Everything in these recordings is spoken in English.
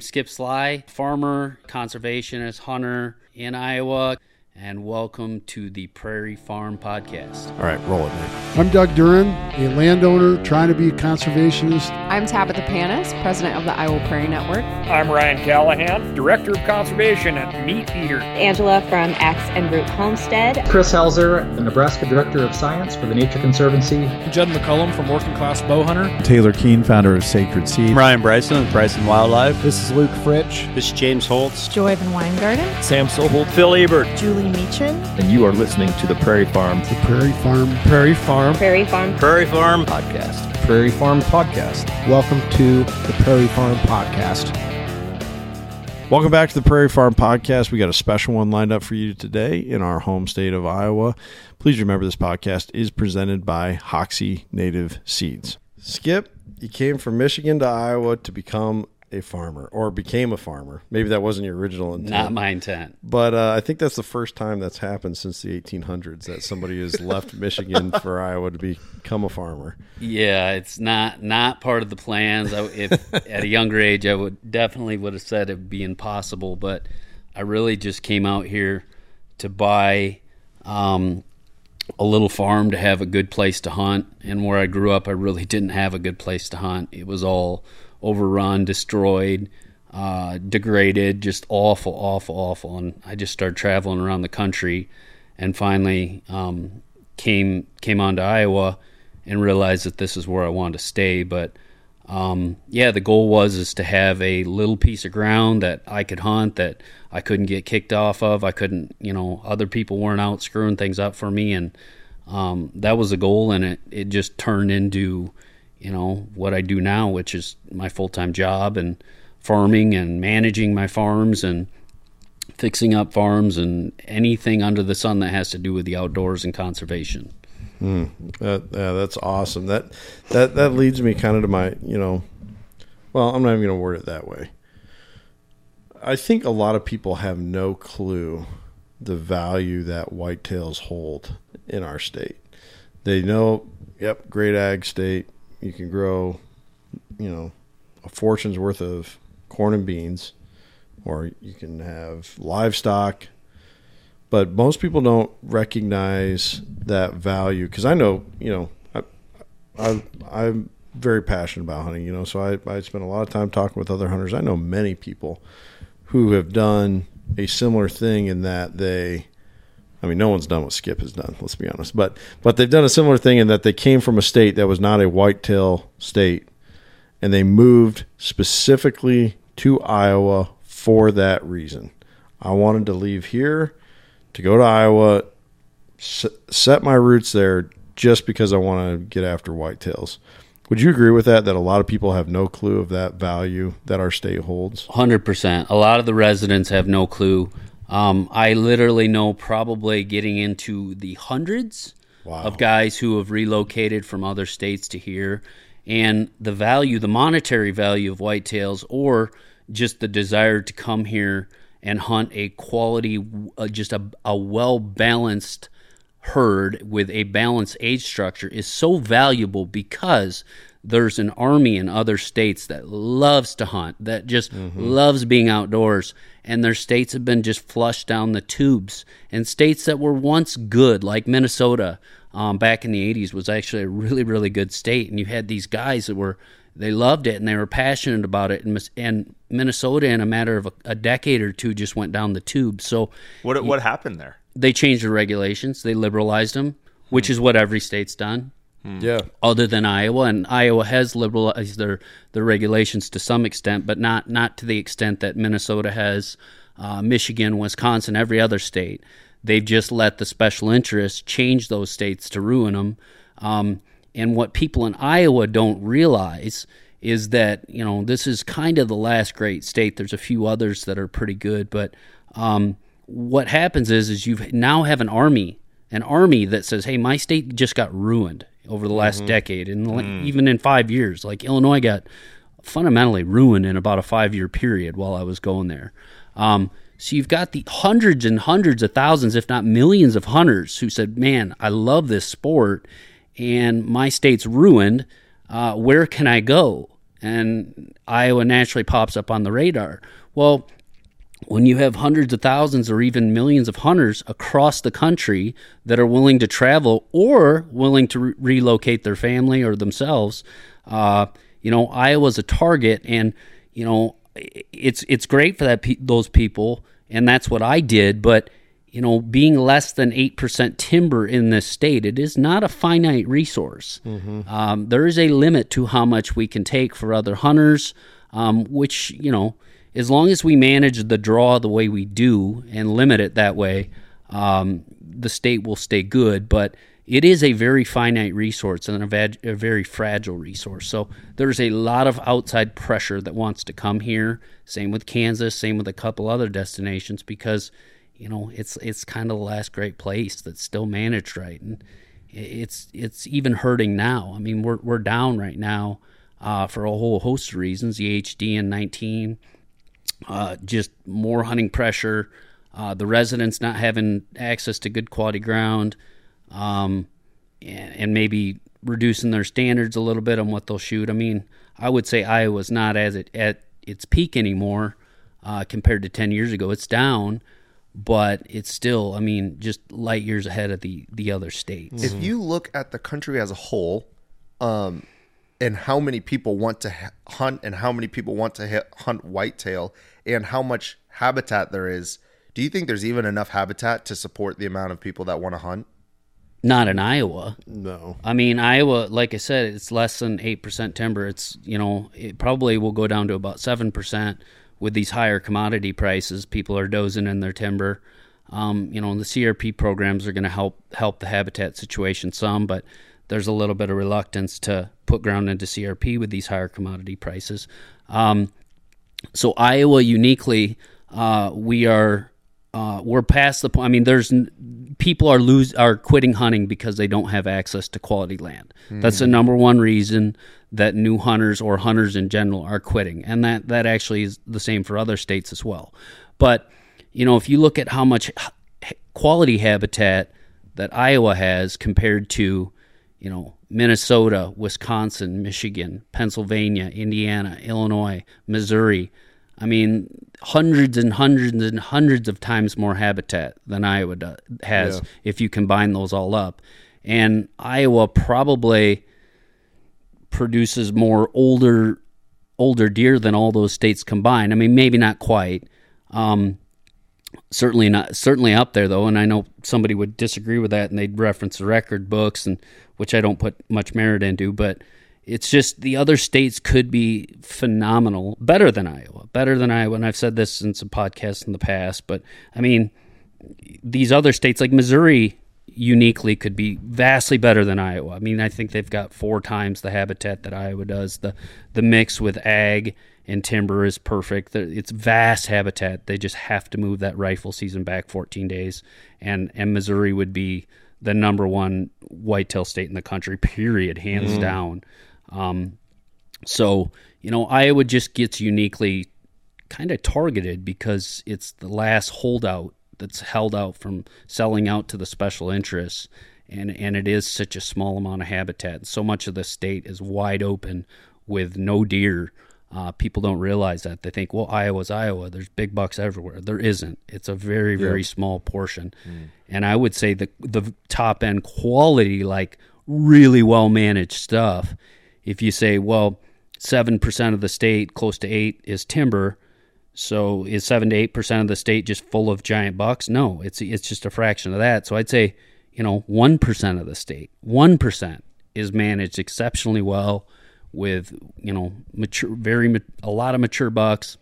Skip Sligh, farmer, conservationist, hunter in Iowa, and welcome to the Prairie Farm Podcast. All right, roll it, man. I'm Doug Duran, a landowner trying to be a conservationist. I'm Tabitha Panis, president of the Iowa Prairie Network. I'm Ryan Callahan, director of conservation at Meat Eater. Angela from Axe and Root Homestead. Chris Helzer, the Nebraska director of science for the Nature Conservancy. Judd McCullum from Working Class Bowhunter. Taylor Keene, founder of Sacred Seed. Ryan Bryson with Bryson Wildlife. This is Luke Fritch. This is James Holtz. Joy Van Weingarten. Sam Soholt. Phil Ebert. Julie Meechin. And you are listening to the Prairie Farm. The Prairie Farm. Prairie Farm. Prairie Farm. Prairie Farm Podcast. Prairie Farm Podcast. Welcome to the Prairie Farm Podcast. Welcome back to the Prairie Farm Podcast. We got a special one lined up for you today in our home state of Iowa. Please remember this podcast is presented by Hoksey Native Seeds. Skip, you came from Michigan to Iowa to become a farmer or became a farmer. Maybe that wasn't your original intent. Not my intent. But uh, I think that's the first time that's happened since the 1800s that somebody has left Michigan for Iowa to become a farmer. Yeah, it's not not part of the plans. I, if at a younger age, I would definitely would have said it would be impossible. But I really just came out here to buy um, a little farm to have a good place to hunt. And where I grew up, I really didn't have a good place to hunt. It was all overrun, destroyed, uh, degraded, just awful, awful, awful. And I just started traveling around the country, and finally um, came came on to Iowa and realized that this is where I wanted to stay. But um, yeah, the goal was is to have a little piece of ground that I could hunt, that I couldn't get kicked off of. I couldn't, you know, other people weren't out screwing things up for me, and um, that was the goal. And it it just turned into you know what I do now, which is my full time job and farming and managing my farms and fixing up farms and anything under the sun that has to do with the outdoors and conservation. Mm, that, yeah, that's awesome. That that that leads me kind of to my, you know, well, I'm not even going to word it that way. I think a lot of people have no clue the value that whitetails hold in our state. They know, yep, great ag state, you can grow, you know, a fortune's worth of corn and beans, or you can have livestock. But most people don't recognize that value because I know, you know, I, I, I'm very passionate about hunting, you know, so I, I spend a lot of time talking with other hunters. I know many people who have done a similar thing in that they I mean, no one's done what Skip has done. Let's be honest, but but they've done a similar thing in that they came from a state that was not a whitetail state, and they moved specifically to Iowa for that reason. I wanted to leave here to go to Iowa, set my roots there, just because I want to get after whitetails. Would you agree with that? That a lot of people have no clue of that value that our state holds. Hundred percent. A lot of the residents have no clue. Um, I literally know probably getting into the hundreds wow. of guys who have relocated from other states to here, and the value, the monetary value of whitetails, or just the desire to come here and hunt a quality, uh, just a, a well balanced herd with a balanced age structure is so valuable because there's an army in other states that loves to hunt, that just mm-hmm. loves being outdoors, and their states have been just flushed down the tubes. And states that were once good, like Minnesota, um, back in the '80s, was actually a really, really good state. And you had these guys that were they loved it and they were passionate about it. And, and Minnesota, in a matter of a, a, decade or two, just went down the tube. So what what happened there? They changed the regulations. They liberalized them, which is what every state's done. Hmm. Yeah. Other than Iowa, and Iowa has liberalized their, their regulations to some extent, but not not to the extent that Minnesota has, uh, Michigan, Wisconsin, every other state. They've just let the special interests change those states to ruin them. Um, and what people in Iowa don't realize is that you know this is kind of the last great state. There's a few others that are pretty good, but um, what happens is is you now have an army, an army that says, "Hey, my state just got ruined over the last mm-hmm. decade, and mm. even in five years. Like Illinois got fundamentally ruined in about a five year period while I was going there. Um, so you've got the hundreds and hundreds of thousands, if not millions, of hunters who said, "Man, I love this sport, and my state's ruined. Uh, where can I go?" and Iowa naturally pops up on the radar. Well, when you have hundreds of thousands or even millions of hunters across the country that are willing to travel or willing to re- relocate their family or themselves, uh, you know, Iowa's a target, and you know, it's it's great for that pe- those people, and that's what I did. But you know, being less than eight percent timber in this state, it is not a finite resource. Mm-hmm. Um, there is a limit to how much we can take for other hunters, um, which you know as long as we manage the draw the way we do and limit it that way, um, the state will stay good. But it is a very finite resource and a, vag- a, very fragile resource. So there's a lot of outside pressure that wants to come here. Same with Kansas, same with a couple other destinations because you know it's it's kind of the last great place that's still managed right, and it's it's even hurting now. I mean we're we're down right now uh, for a whole host of reasons. EHD in 19 uh, just more hunting pressure, uh, the residents not having access to good quality ground, um, and, maybe reducing their standards a little bit on what they'll shoot. I mean, I would say Iowa's not as it at its peak anymore uh, compared to ten years ago. It's down, but it's still, I mean, just light years ahead of the the other states. If you look at the country as a whole, um, and how many people want to hunt and how many people want to hunt whitetail and how much habitat there is, do you think there's even enough habitat to support the amount of people that want to hunt? Not in Iowa. No. I mean, Iowa, like I said, it's less than 8% timber. It's, you know, it probably will go down to about 7% with these higher commodity prices. People are dozing in their timber. Um, you know, the CRP programs are going to help help the habitat situation some, but there's a little bit of reluctance to put ground into CRP with these higher commodity prices. Um, so Iowa uniquely, uh, we are uh, we're past the point. I mean, there's people are lose are quitting hunting because they don't have access to quality land. Mm. That's the number one reason that new hunters or hunters in general are quitting, and that that actually is the same for other states as well. But you know, if you look at how much quality habitat that Iowa has compared to you know, Minnesota, Wisconsin, Michigan, Pennsylvania, Indiana, Illinois, Missouri. I mean, hundreds and hundreds and hundreds of times more habitat than Iowa does, has yeah. if you combine those all up. And Iowa probably produces more older older deer than all those states combined. I mean, maybe not quite. Um, certainly not certainly up there though and i know somebody would disagree with that and they'd reference the record books and which i don't put much merit into but it's just the other states could be phenomenal better than iowa better than iowa and i've said this in some podcasts in the past but i mean these other states like missouri uniquely could be vastly better than iowa. I mean i think they've got four times the habitat that iowa does the the mix with ag and timber is perfect. It's vast habitat. They just have to move that rifle season back 14 days, and and Missouri would be the number one whitetail state in the country. Period, hands mm-hmm. down. Um, so you know, Iowa just gets uniquely kind of targeted because it's the last holdout that's held out from selling out to the special interests. And, and it is such a small amount of habitat. So much of the state is wide open with no deer uh, people don't realize that. They think, well, Iowa's Iowa. There's big bucks everywhere. There isn't. It's a very, very yeah. small portion. Mm. And I would say the the top end quality, like really well managed stuff. If you say, well, seven percent of the state, close to eight, is timber. So is seven to eight percent of the state just full of giant bucks? No, it's it's just a fraction of that. So I'd say, you know, one percent of the state, one percent is managed exceptionally well with you know mature, very a lot of mature bucks,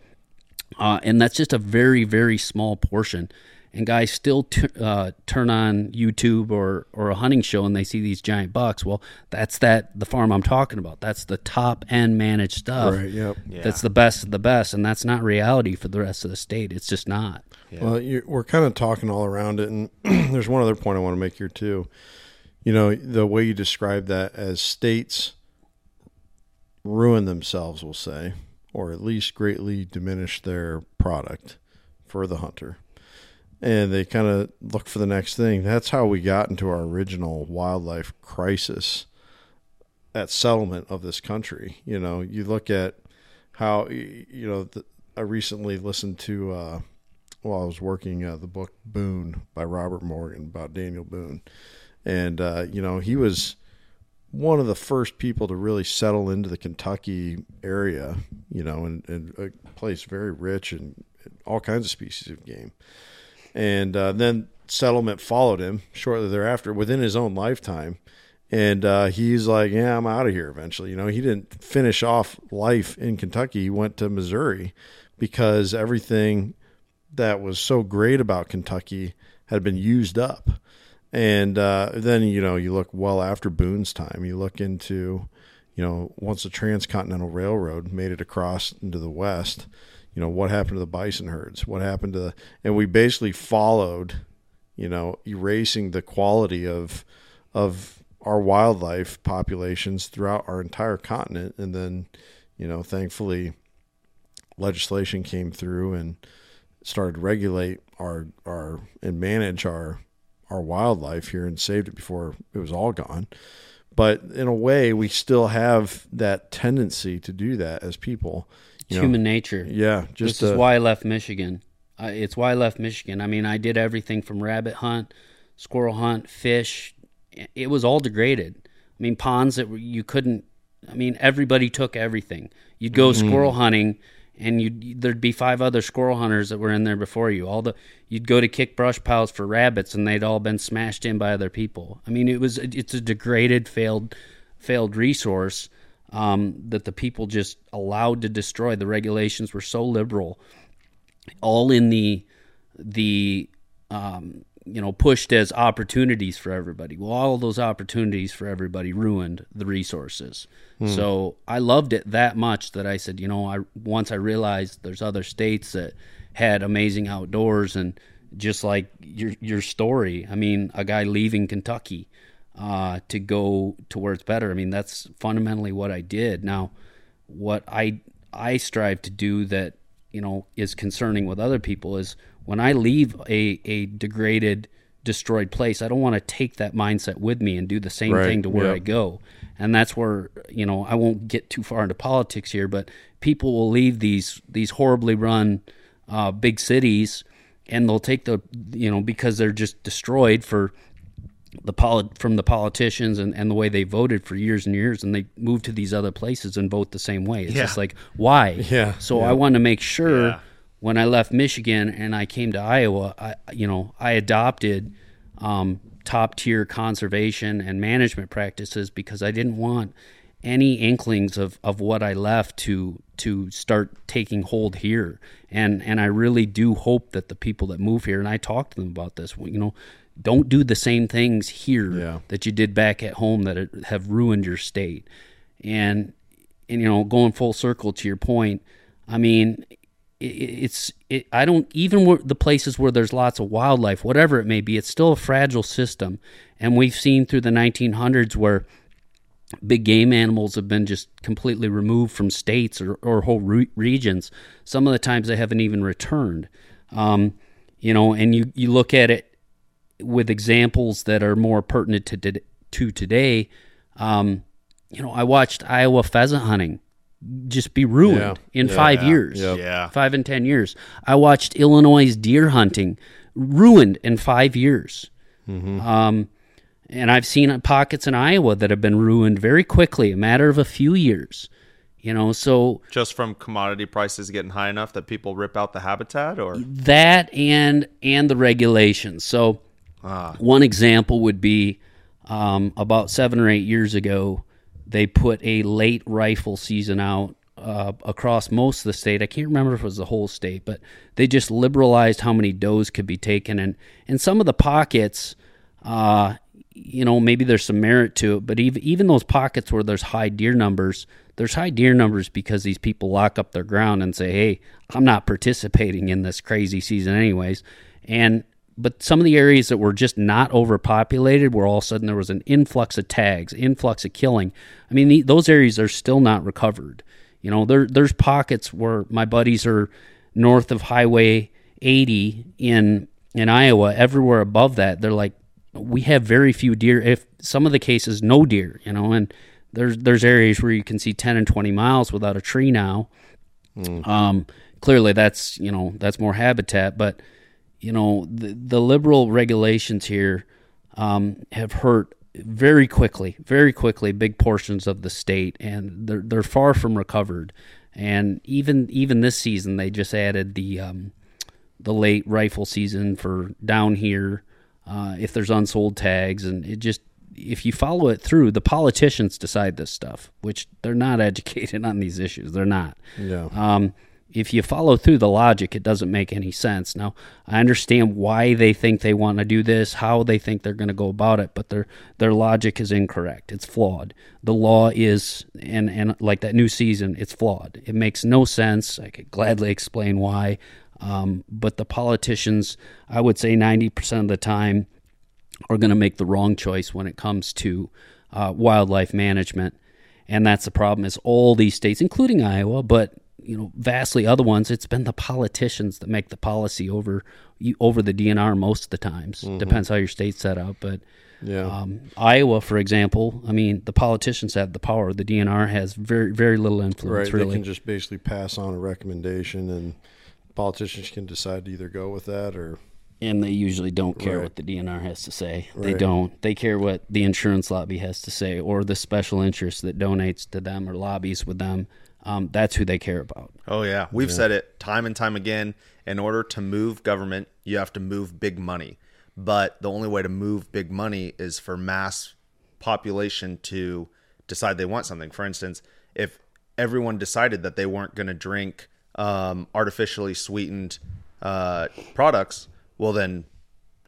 uh, and that's just a very very small portion. And guys still t- uh, turn on YouTube or or a hunting show and they see these giant bucks. Well, that's that the farm I'm talking about. That's the top end managed stuff. Right. Yep. Yeah. That's the best of the best, and that's not reality for the rest of the state. It's just not. Yeah. Well, we're kind of talking all around it, and there's one other point I want to make here too. You know, the way you describe that as states ruin themselves, we'll say, or at least greatly diminish their product for the hunter. And they kind of look for the next thing. That's how we got into our original wildlife crisis at settlement of this country. You know, you look at how you know. The, I recently listened to uh, while I was working uh, the book Boone by Robert Morgan about Daniel Boone, and uh, you know he was one of the first people to really settle into the Kentucky area. You know, and, and a place very rich and all kinds of species of game, and uh, then settlement followed him shortly thereafter within his own lifetime. And uh, he's like, yeah, I'm out of here eventually. You know, he didn't finish off life in Kentucky. He went to Missouri because everything that was so great about Kentucky had been used up. And uh, then, you know, you look well after Boone's time, you look into, you know, once the Transcontinental Railroad made it across into the West, you know, what happened to the bison herds? What happened to the, and we basically followed, you know, erasing the quality of, of our wildlife populations throughout our entire continent. And then, you know, thankfully, legislation came through and started to regulate our our and manage our our wildlife here and saved it before it was all gone. But in a way, we still have that tendency to do that as people. Know, human nature. Yeah, just this is why I left Michigan. It's why I left Michigan. I mean, I did everything from rabbit hunt, squirrel hunt, fish. It was all degraded. I mean, ponds that you couldn't. I mean, everybody took everything. You'd go mm-hmm. squirrel hunting and you there'd be five other squirrel hunters that were in there before you. All the you'd go to kick brush piles for rabbits, and they'd all been smashed in by other people. I mean, it was it's a degraded, failed, failed resource um, that the people just allowed to destroy. The regulations were so liberal, all in the the um, you know pushed as opportunities for everybody. Well, all those opportunities for everybody ruined the resources. Hmm. So I loved it that much that I said, you know, I once I realized there's other states that had amazing outdoors and just like your your story. I mean, a guy leaving Kentucky uh, to go to where it's better. I mean, that's fundamentally what I did. Now, what I I strive to do that you know is concerning with other people is when I leave a a degraded, destroyed place, I don't want to take that mindset with me and do the same right. thing to where yep. I go. And that's where you know I won't get too far into politics here, but people will leave these these horribly run uh, big cities, and they'll take the you know because they're just destroyed for the polit- from the politicians and, and the way they voted for years and years and they move to these other places and vote the same way. It's yeah. just like why? Yeah. So yeah. I want to make sure yeah when I left Michigan and I came to Iowa, I you know I adopted um, top tier conservation and management practices because I didn't want any inklings of, of what I left to to start taking hold here. And and I really do hope that the people that move here and I talk to them about this, you know, don't do the same things here yeah. that you did back at home that have ruined your state. And and you know, going full circle to your point, I mean, it's it, I don't even the places where there's lots of wildlife, whatever it may be, it's still a fragile system, and we've seen through the 1900s where big game animals have been just completely removed from states or, or whole re- regions. Some of the times they haven't even returned. Um, you know, and you you look at it with examples that are more pertinent to to today. Um, you know, I watched Iowa pheasant hunting just be ruined yeah. in yeah, five yeah, years. Yeah. Five and 10 years. I watched Illinois' deer hunting ruined in five years. Mm-hmm. Um, and I've seen pockets in Iowa that have been ruined very quickly, a matter of a few years. You know, so just from commodity prices getting high enough that people rip out the habitat, or that and and the regulations. So, ah. one example would be um, about seven or eight years ago they put a late rifle season out uh, across most of the state. I can't remember if it was the whole state, but they just liberalized how many does could be taken. And in some of the pockets, uh, you know, maybe there's some merit to it, but even even those pockets where there's high deer numbers, there's high deer numbers because these people lock up their ground and say, "Hey, I'm not participating in this crazy season anyways." And but some of the areas that were just not overpopulated, where all of a sudden there was an influx of tags, influx of killing. I mean, the, those areas are still not recovered. You know, there there's pockets where my buddies are north of Highway 80 in in Iowa. Everywhere above that, they're like, we have very few deer. If some of the cases, no deer. You know, and there's there's areas where you can see 10 and 20 miles without a tree now. Mm. Um, clearly, that's you know that's more habitat, but you know the the liberal regulations here um, have hurt very quickly, very quickly, big portions of the state, and they're they're far from recovered. And even even this season, they just added the um, the late rifle season for down here. Uh, if there's unsold tags, and it just if you follow it through, the politicians decide this stuff, which they're not educated on these issues. They're not. Yeah. Um, if you follow through the logic, it doesn't make any sense. Now, I understand why they think they want to do this, how they think they're going to go about it, but their their logic is incorrect. It's flawed. The law is, and and like that new season, it's flawed. It makes no sense. I could gladly explain why, um, but the politicians, I would say, ninety percent of the time, are going to make the wrong choice when it comes to uh, wildlife management, and that's the problem. Is all these states, including Iowa, but you know, vastly other ones, it's been the politicians that make the policy over over the DNR most of the times. Mm-hmm. Depends how your state's set up, but Yeah. um, Iowa, for example, I mean, the politicians have the power. The DNR has very very little influence. Right. Really, They can just basically pass on a recommendation, and politicians can decide to either go with that or. and they usually don't care Right. what the DNR has to say. They don't. They care what the insurance lobby has to say, or the special interest that donates to them or lobbies with them. Um, that's who they care about. Oh yeah, we've Yeah. said it time and time again. In order to move government, you have to move big money. But the only way to move big money is for mass population to decide they want something. For instance, if everyone decided that they weren't going to drink um, artificially sweetened uh, products, well then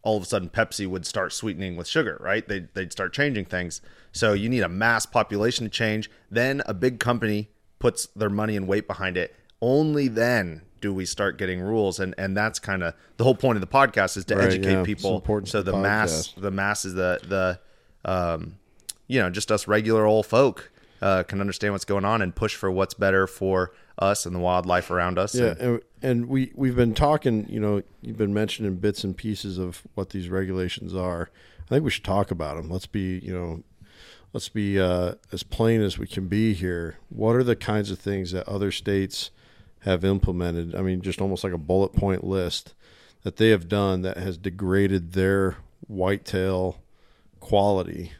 all of a sudden Pepsi would start sweetening with sugar, right? They'd, they'd start changing things. So you need a mass population to change. Then a big company puts their money and weight behind it. Only then do we start getting rules. And, and that's kind of the whole point of the podcast is to Right, educate yeah. People. So the the mass, the mass is the, the, um, you know, just us regular old folk uh, can understand what's going on and push for what's better for us and the wildlife around us. Yeah, And- and, and we we've been talking. You know, you've been mentioning bits and pieces of what these regulations are. I think we should talk about them. Let's be, you know, let's be uh, as plain as we can be here. What are the kinds of things that other states have implemented? I mean, just almost like a bullet point list that they have done that has degraded their whitetail quality.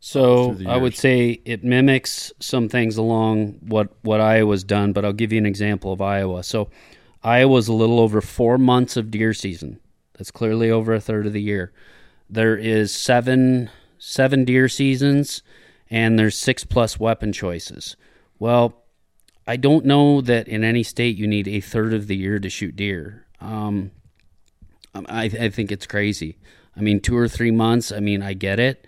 So I would say it mimics some things along what what Iowa's done, but I'll give you an example of Iowa. So Iowa's a little over four months of deer season. That's clearly over a third of the year. There is seven seven deer seasons, and there's six plus weapon choices. Well, I don't know that in any state you need a third of the year to shoot deer. Um, I, I think it's crazy. I mean, two or three months. I mean, I get it.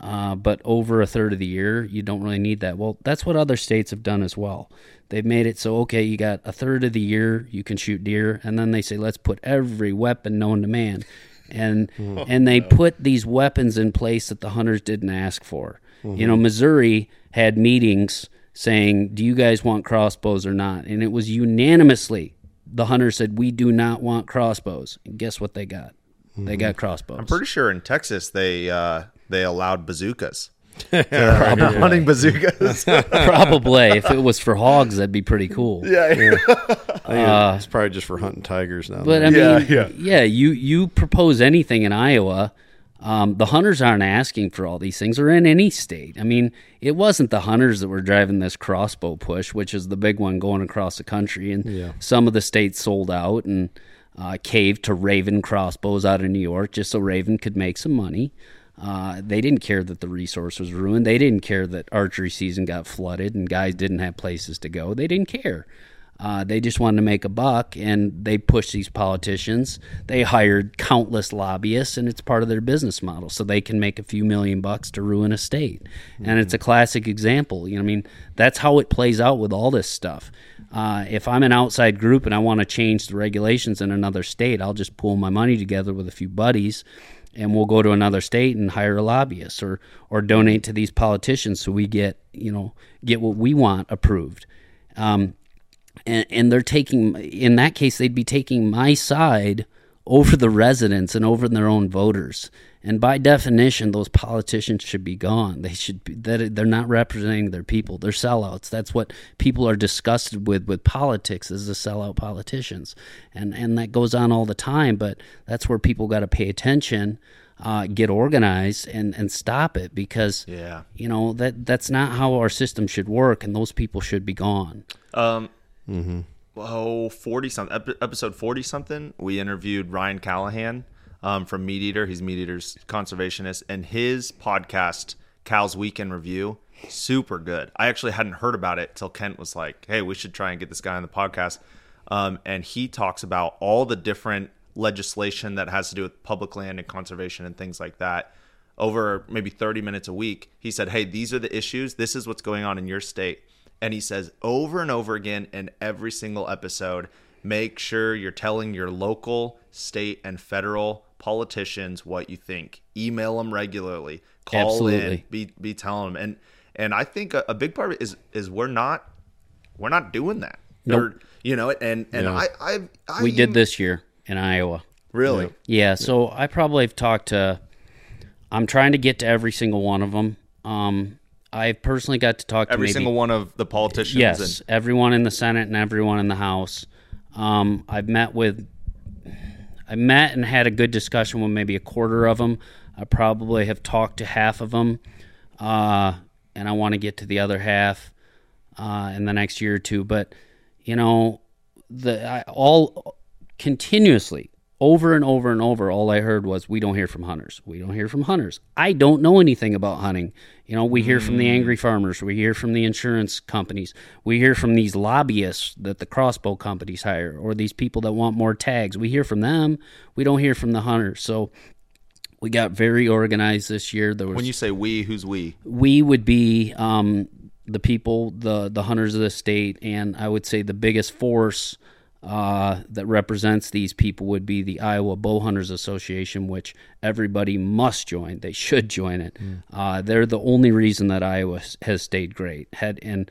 Uh, but over a third of the year, you don't really need that. Well, that's what other states have done as well. They've made it so okay, you got a third of the year you can shoot deer, and then they say let's put every weapon known to man, and mm-hmm. and they oh. put these weapons in place that the hunters didn't ask for. You know, mm-hmm. Missouri had meetings saying, "Do you guys want crossbows or not?" And it was unanimously the hunters said, "We do not want crossbows." And guess what they got? They mm-hmm. got crossbows. I'm pretty sure in Texas they uh, they allowed bazookas. Probably. hunting bazookas. Probably. If it was for hogs, that'd be pretty cool. Yeah, yeah. Uh, it's probably just for hunting tigers now. But I mean, yeah, you you propose anything in Iowa, um, the hunters aren't asking for all these things, or in any state. I mean, it wasn't the hunters that were driving this crossbow push, which is the big one going across the country, and Yeah. some of the states sold out and uh, caved to Ravin crossbows out of New York just so Ravin could make some money. Uh, they didn't care that the resource was ruined. They didn't care that archery season got flooded and guys didn't have places to go. They didn't care. Uh, they just wanted to make a buck, and they pushed these politicians. They hired countless lobbyists, and it's part of their business model, so they can make a few million bucks to ruin a state. And it's a classic example. You know, I mean, that's how it plays out with all this stuff. Uh, if I'm an outside group and I want to change the regulations in another state, I'll just pool my money together with a few buddies and we'll go to another state and hire a lobbyist or or donate to these politicians so we get you know get what we want approved. Um, and, and they're taking in that case they'd be taking my side over the residents and over their own voters And by definition, those politicians should be gone. They should be that they're not representing their people. They're sellouts. That's what people are disgusted with with politics is the sellout politicians, and and that goes on all the time. But that's where people got to pay attention, uh, get organized, and and stop it because Yeah. you know that that's not how our system should work, and those people should be gone. Um, oh, 40 something, episode 40 something, we interviewed Ryan Callahan um, from Meat Eater. He's Meat Eater's conservationist, and his podcast, Cal's Week in Review, super good. I actually hadn't heard about it till Kent was like, hey, we should try and get this guy on the podcast. Um, and he talks about all the different legislation that has to do with public land and conservation and things like that over maybe 30 minutes a week. He said, Hey, these are the issues. This is what's going on in your state. And he says over and over again in every single episode, make sure you're telling your local, state, and federal politicians what you think. Email them regularly. Call in. Be be telling them. And and I think a, a big part of it is is we're not we're not doing that. Nope. Or, you know, and and Yeah. I, I I we did this year in Iowa. Really? Yeah. So I probably have talked to. I'm trying to get to every single one of them. Um, I personally got to talk to every maybe, single one of the politicians. Yes, and, everyone in the Senate and everyone in the House. Um, I've met with. I met and had a good discussion with maybe a quarter of them. I probably have talked to half of them, uh, and I want to get to the other half uh, in the next year or two. But you know, the I, all continuously over and over and over all i heard was we don't hear from hunters we don't hear from hunters i don't know anything about hunting you know we hear from the angry farmers we hear from the insurance companies we hear from these lobbyists that the crossbow companies hire or these people that want more tags. We hear from them we don't hear from the hunters. So we got very organized this year. There was when you say we, who's we? we would be um, the people, the the hunters of the state, and I would say the biggest force uh, that represents these people would be the Iowa Bow Hunters Association, which everybody must join. They should join it. Uh, they're the only reason that Iowa has stayed great. Had and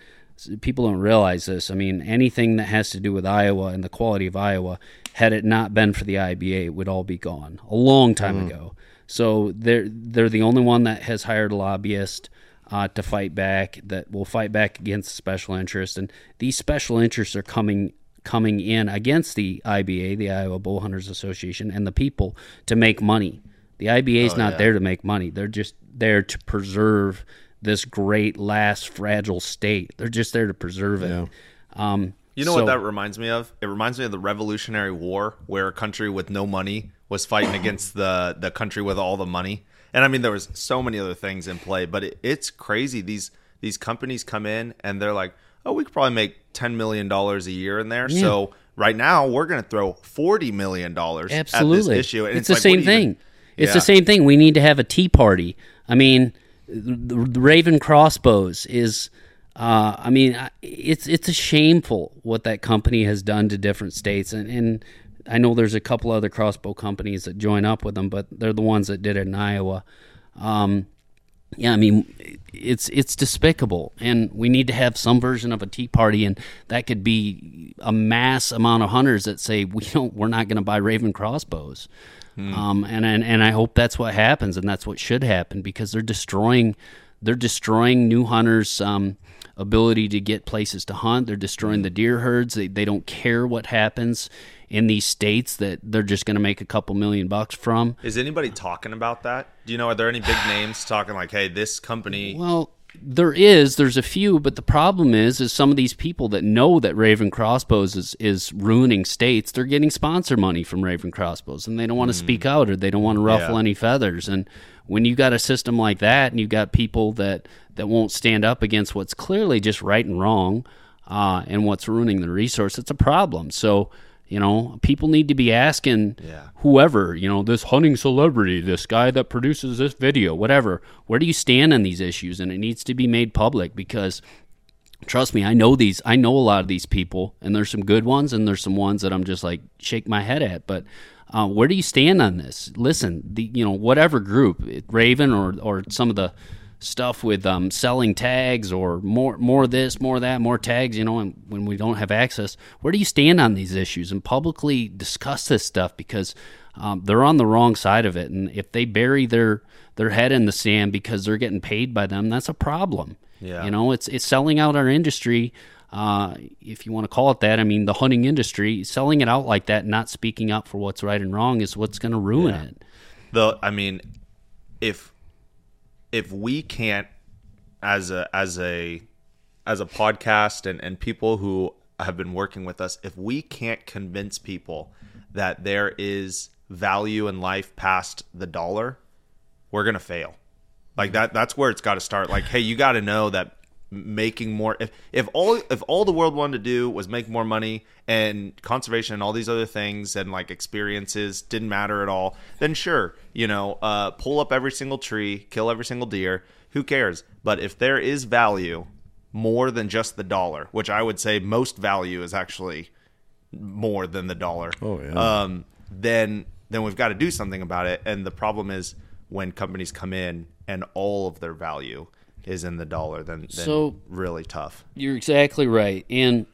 people don't realize this. I mean, anything that has to do with Iowa and the quality of Iowa, had it not been for the IBA, it would all be gone a long time ago. So they're they're the only one that has hired a lobbyist uh, to fight back. That will fight back against special interests, and these special interests are coming coming in against the IBA, the Iowa Bow Hunters Association, and the people to make money. The IBA is Oh, not yeah. there to make money. They're just there to preserve this great last fragile state. They're just there to preserve it. Um, You know so- what that reminds me of? It reminds me of the Revolutionary War, where a country with no money was fighting against the the country with all the money. And I mean, there was so many other things in play, but it, it's crazy. These these companies come in and they're like, "Oh, we could probably make ten million dollars a year in there." Yeah. So right now, we're going to throw forty million dollars at this issue. And it's, it's, the like, same thing. even- It's Yeah. the same thing. We need to have a tea party. I mean, the Ravin Crossbows is. Uh, I mean, it's it's a shameful what that company has done to different states, and, and I know there's a couple other crossbow companies that join up with them, but they're the ones that did it in Iowa. Um, yeah, I mean, it's it's despicable, and we need to have some version of a tea party, and that could be a mass amount of hunters that say we don't, we're not going to buy Ravin crossbows, um, and, and and I hope that's what happens, and that's what should happen because they're destroying, they're destroying new hunters' um, ability to get places to hunt. They're destroying the deer herds. They they don't care what happens in these states that they're just going to make a couple million bucks from. Is anybody talking about that? Do you know? Are there any big names talking like, "Hey, this company"? Well, there is. There's a few, but the problem is, is some of these people that know that Ravin Crossbows is, is ruining states. They're getting sponsor money from Ravin Crossbows, and they don't want to speak out or they don't want to ruffle Yeah. any feathers. And when you got a system like that, and you got people that that won't stand up against what's clearly just right and wrong, uh, and what's ruining the resource, it's a problem. So. You know, people need to be asking Yeah. whoever, you know, this hunting celebrity, this guy that produces this video, whatever, where do you stand on these issues? And it needs to be made public because trust me, I know these, I know a lot of these people, and there's some good ones and there's some ones that I'm just like shake my head at. But uh, where do you stand on this? Listen, the you know whatever group, Ravin or or some of the stuff with um, selling tags or more more this, more that, more tags. You know, and when we don't have access, where do you stand on these issues and publicly discuss this stuff because um, they're on the wrong side of it, and if they bury their their head in the sand because they're getting paid by them, that's a problem. Yeah. You know, it's it's selling out our industry. Uh, if you want to call it that, I mean, the hunting industry, selling it out like that, not speaking up for what's right and wrong, is what's going to ruin Yeah. it. Though I mean, if if we can't as a as a as a podcast and, and people who have been working with us, if we can't convince people that there is value in life past the dollar, we're gonna fail. Like that that's where it's gotta start. Like, hey, you gotta know that making more if, if all if all the world wanted to do was make more money and conservation and all these other things and like experiences didn't matter at all then sure you know uh, pull up every single tree kill every single deer who cares but if there is value more than just the dollar which i would say most value is actually more than the dollar Oh, yeah. um, then then we've got to do something about it and the problem is when companies come in and all of their value is in the dollar then, then So- really tough You're exactly right. And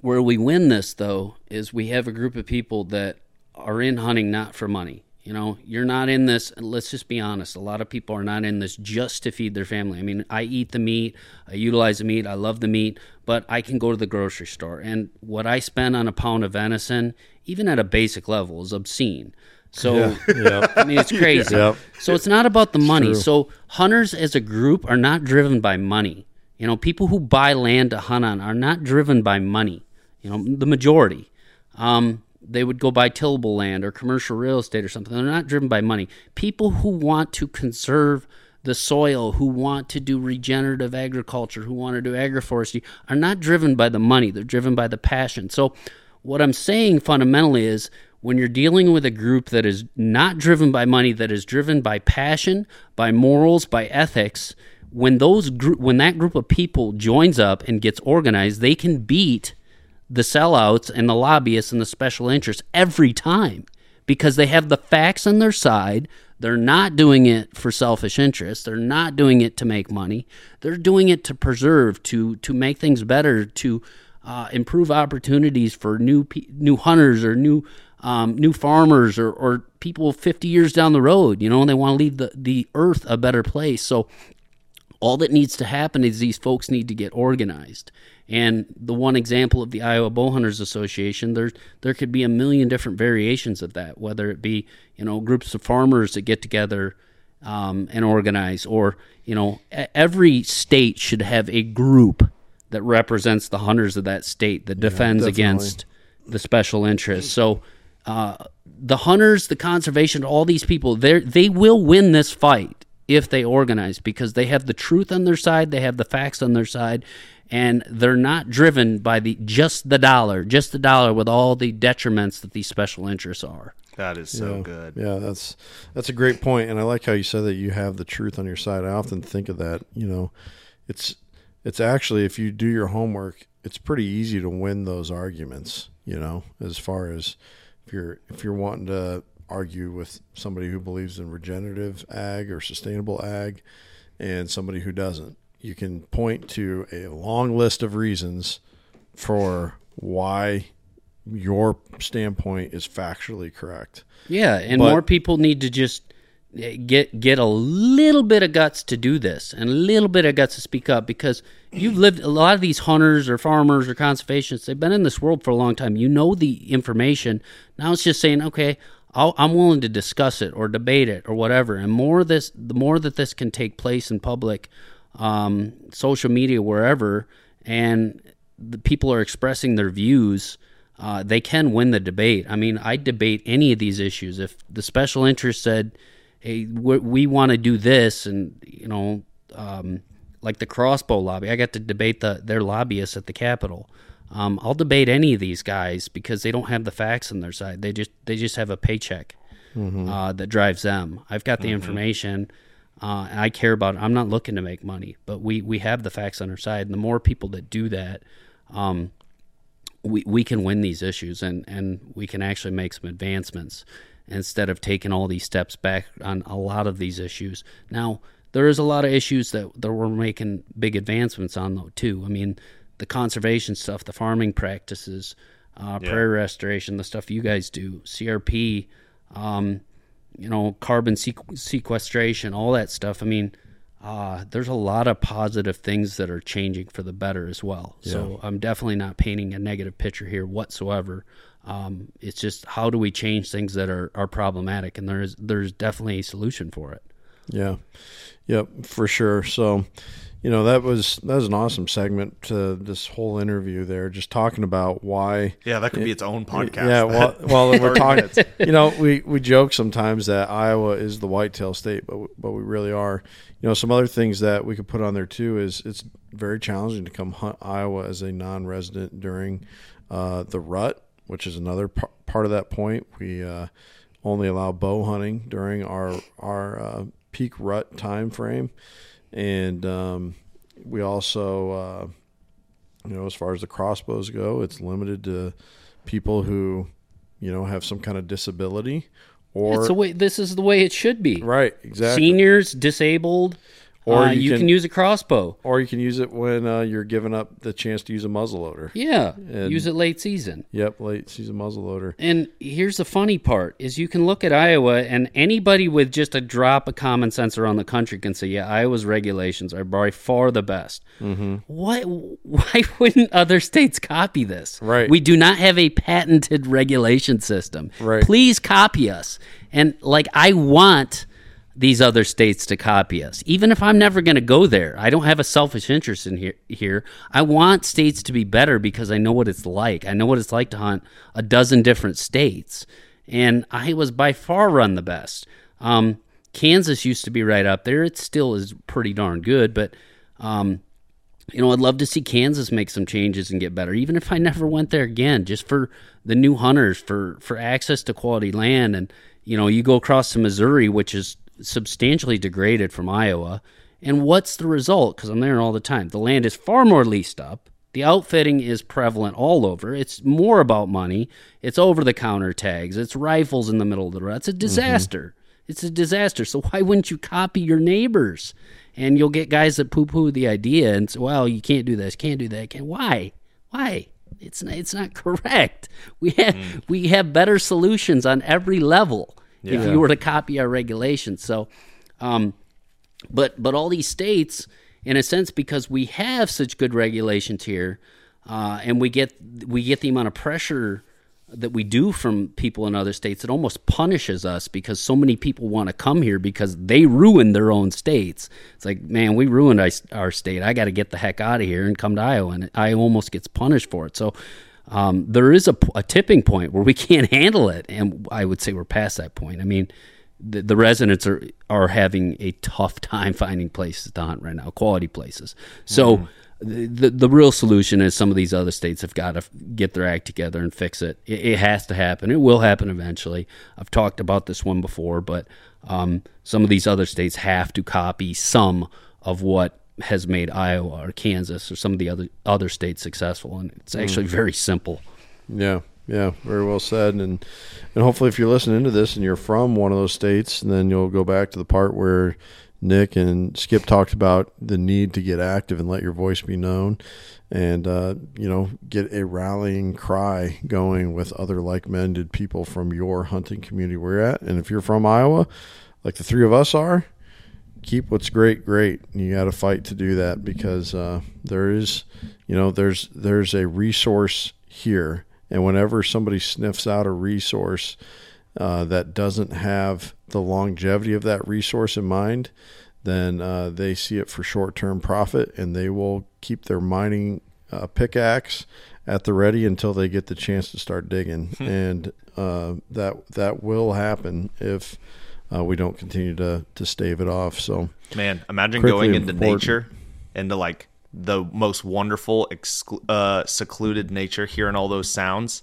where we win this, though, is we have a group of people that are in hunting not for money. You know, you're not in this, let's just be honest. A lot of people are not in this just to feed their family. I mean, I eat the meat, I utilize the meat, I love the meat, but I can go to the grocery store. And what I spend on a pound of venison, even at a basic level, is obscene. So, Yeah. I mean, it's crazy. Yep. So it's not about the money. So hunters as a group are not driven by money. You know, people who buy land to hunt on are not driven by money. You know, the majority. Um, they would go buy tillable land or commercial real estate or something. They're not driven by money. People who want to conserve the soil, who want to do regenerative agriculture, who want to do agroforestry, are not driven by the money. They're driven by the passion. So, what I'm saying fundamentally is when you're dealing with a group that is not driven by money, that is driven by passion, by morals, by ethics, when those group, when that group of people joins up and gets organized, they can beat the sellouts and the lobbyists and the special interests every time because they have the facts on their side. They're not doing it for selfish interests. They're not doing it to make money. They're doing it to preserve, to to make things better, to uh, improve opportunities for new pe- new hunters or new um, new farmers or, or people 50 years down the road. You know, and they want to leave the, the earth a better place. So all that needs to happen is these folks need to get organized. And the one example of the Iowa Bowhunters Association, there there could be a million different variations of that. Whether it be you know groups of farmers that get together um, and organize, or you know every state should have a group that represents the hunters of that state that defends definitely. against the special interests. So uh, the hunters, the conservation, all these people, they they will win this fight if they organize because they have the truth on their side, they have the facts on their side, and they're not driven by the just the dollar, just the dollar with all the detriments that these special interests are. That is so yeah. good. Yeah, that's that's a great point, and I like how you said that you have the truth on your side. I often think of that. You know, it's it's actually if you do your homework, it's pretty easy to win those arguments. You know, as far as if you're if you're wanting to argue with somebody who believes in regenerative ag or sustainable ag, and somebody who doesn't, you can point to a long list of reasons for why your standpoint is factually correct. Yeah, and But- more people need to just get get a little bit of guts to do this and a little bit of guts to speak up because you've lived a lot of these hunters or farmers or conservationists they've been in this world for a long time you know the information now it's just saying okay I'll, i'm willing to discuss it or debate it or whatever and more this the more that this can take place in public um, social media wherever and the people are expressing their views uh, they can win the debate. I mean, I debate any of these issues. If the special interest said, "Hey, we, we want to do this," and you know, um, like the crossbow lobby, I got to debate the their lobbyists at the Capitol. Um, I'll debate any of these guys because they don't have the facts on their side. They just they just have a paycheck Mhm. uh, that drives them. I've got the Mhm. information. Uh, I care about it. I'm not looking to make money, but we, we have the facts on our side. And the more people that do that, um, we, we can win these issues and, and we can actually make some advancements instead of taking all these steps back on a lot of these issues. Now, there is a lot of issues that, that we're making big advancements on though too. I mean, the conservation stuff, the farming practices, uh, Yeah. prairie restoration, the stuff you guys do, CRP, um, you know, carbon sequ- sequestration, all that stuff. I mean, uh, there's a lot of positive things that are changing for the better as well. So I'm definitely not painting a negative picture here whatsoever. Um, it's just how do we change things that are, are problematic, and there's there's definitely a solution for it. Yeah. Yep, for sure. So, you know, that was that was an awesome segment to this whole interview there, just talking about why Yeah, that could be its own podcast. Yeah, well, That- well, we're talking. minutes. You know, we we joke sometimes that Iowa is the whitetail state, but but we really are. You know, some other things that we could put on there too is it's very challenging to come hunt Iowa as a non-resident during uh, the rut, which is another par- part of that point. We uh, only allow bow hunting during our our uh, peak rut time frame, and um, we also. Uh, you know, as far as the crossbows go, it's limited to people who, you know, have some kind of disability or it's the way this is the way it should be. right, exactly. Seniors, disabled, Or uh, you you, can- can, use a crossbow. or you can use it when uh, you're giving up the chance to use a muzzleloader. Yeah, And- use it late season. Yep, late season muzzleloader. And here's the funny part: is you can look at Iowa, and anybody with just a drop of common sense around the country can say, "Yeah, Iowa's regulations are by far the best." Mm-hmm. What? Why wouldn't other states copy this? Right. We do not have a patented regulation system. Right. Please copy us. And like, I want these other states to copy us. Even if I'm never going to go there, I don't have a selfish interest in here. Here, I want states to be better because I know what it's like. I know what it's like to hunt a dozen different states, and Iowa's by far run the best. Um, Kansas used to be right up there. It still is pretty darn good, but um, you know, I'd love to see Kansas make some changes and get better, even if I never went there again, just for the new hunters, for for access to quality land, and you know, you go across to Missouri, which is substantially degraded from Iowa, and what's the result? Because I'm there all the time. The land is far more leased up. The outfitting is prevalent all over. It's more about money. It's over the counter tags. It's rifles in the middle of the road. It's a mm-hmm. disaster. It's a disaster. So why wouldn't you copy your neighbors? And you'll get guys that poo-poo the idea and say, "Well, you can't do this, can't do that." Can't. Why? Why? It's not, it's not correct. We have mm. we have better solutions on every level if you were to copy our regulations. So, um, but but all these states, in a sense, because we have such good regulations here, uh, and we get we get the amount of pressure that we do from people in other states, it almost punishes us because so many people want to come here because they ruined their own states. It's like, man, we ruined our, our state. I got to get the heck out of here and come to Iowa, and Iowa almost gets punished for it. So. Um, There is a tipping point where we can't handle it, and I would say we're past that point. I mean, the, the residents are are having a tough time finding places to hunt right now, quality places. So the, the the real solution is some of these other states have got to get their act together and fix it. it. It has to happen. It will happen eventually. I've talked about this one before, but um, some of these other states have to copy some of what has made Iowa or Kansas or some of the other other states successful, and it's actually very simple. Yeah, yeah, very well said. And and hopefully, if you're listening to this and you're from one of those states, then you'll go back to the part where Nick and Skip talked about the need to get active and let your voice be known, and uh, you know, get a rallying cry going with other like-minded people from your hunting community where you're at. And if you're from Iowa, like the three of us are, keep what's great great. You got to fight to do that because uh, there is you know there's there's a resource here. And whenever somebody sniffs out a resource uh, that doesn't have the longevity of that resource in mind then uh, they see it for short-term profit and they will keep their mining uh, pickaxe at the ready until they get the chance to start digging. And uh, that that will happen if uh, we don't continue to to stave it off. So, Man, imagine going into important. nature, into like the most wonderful, exclu- uh, secluded nature, hearing all those sounds,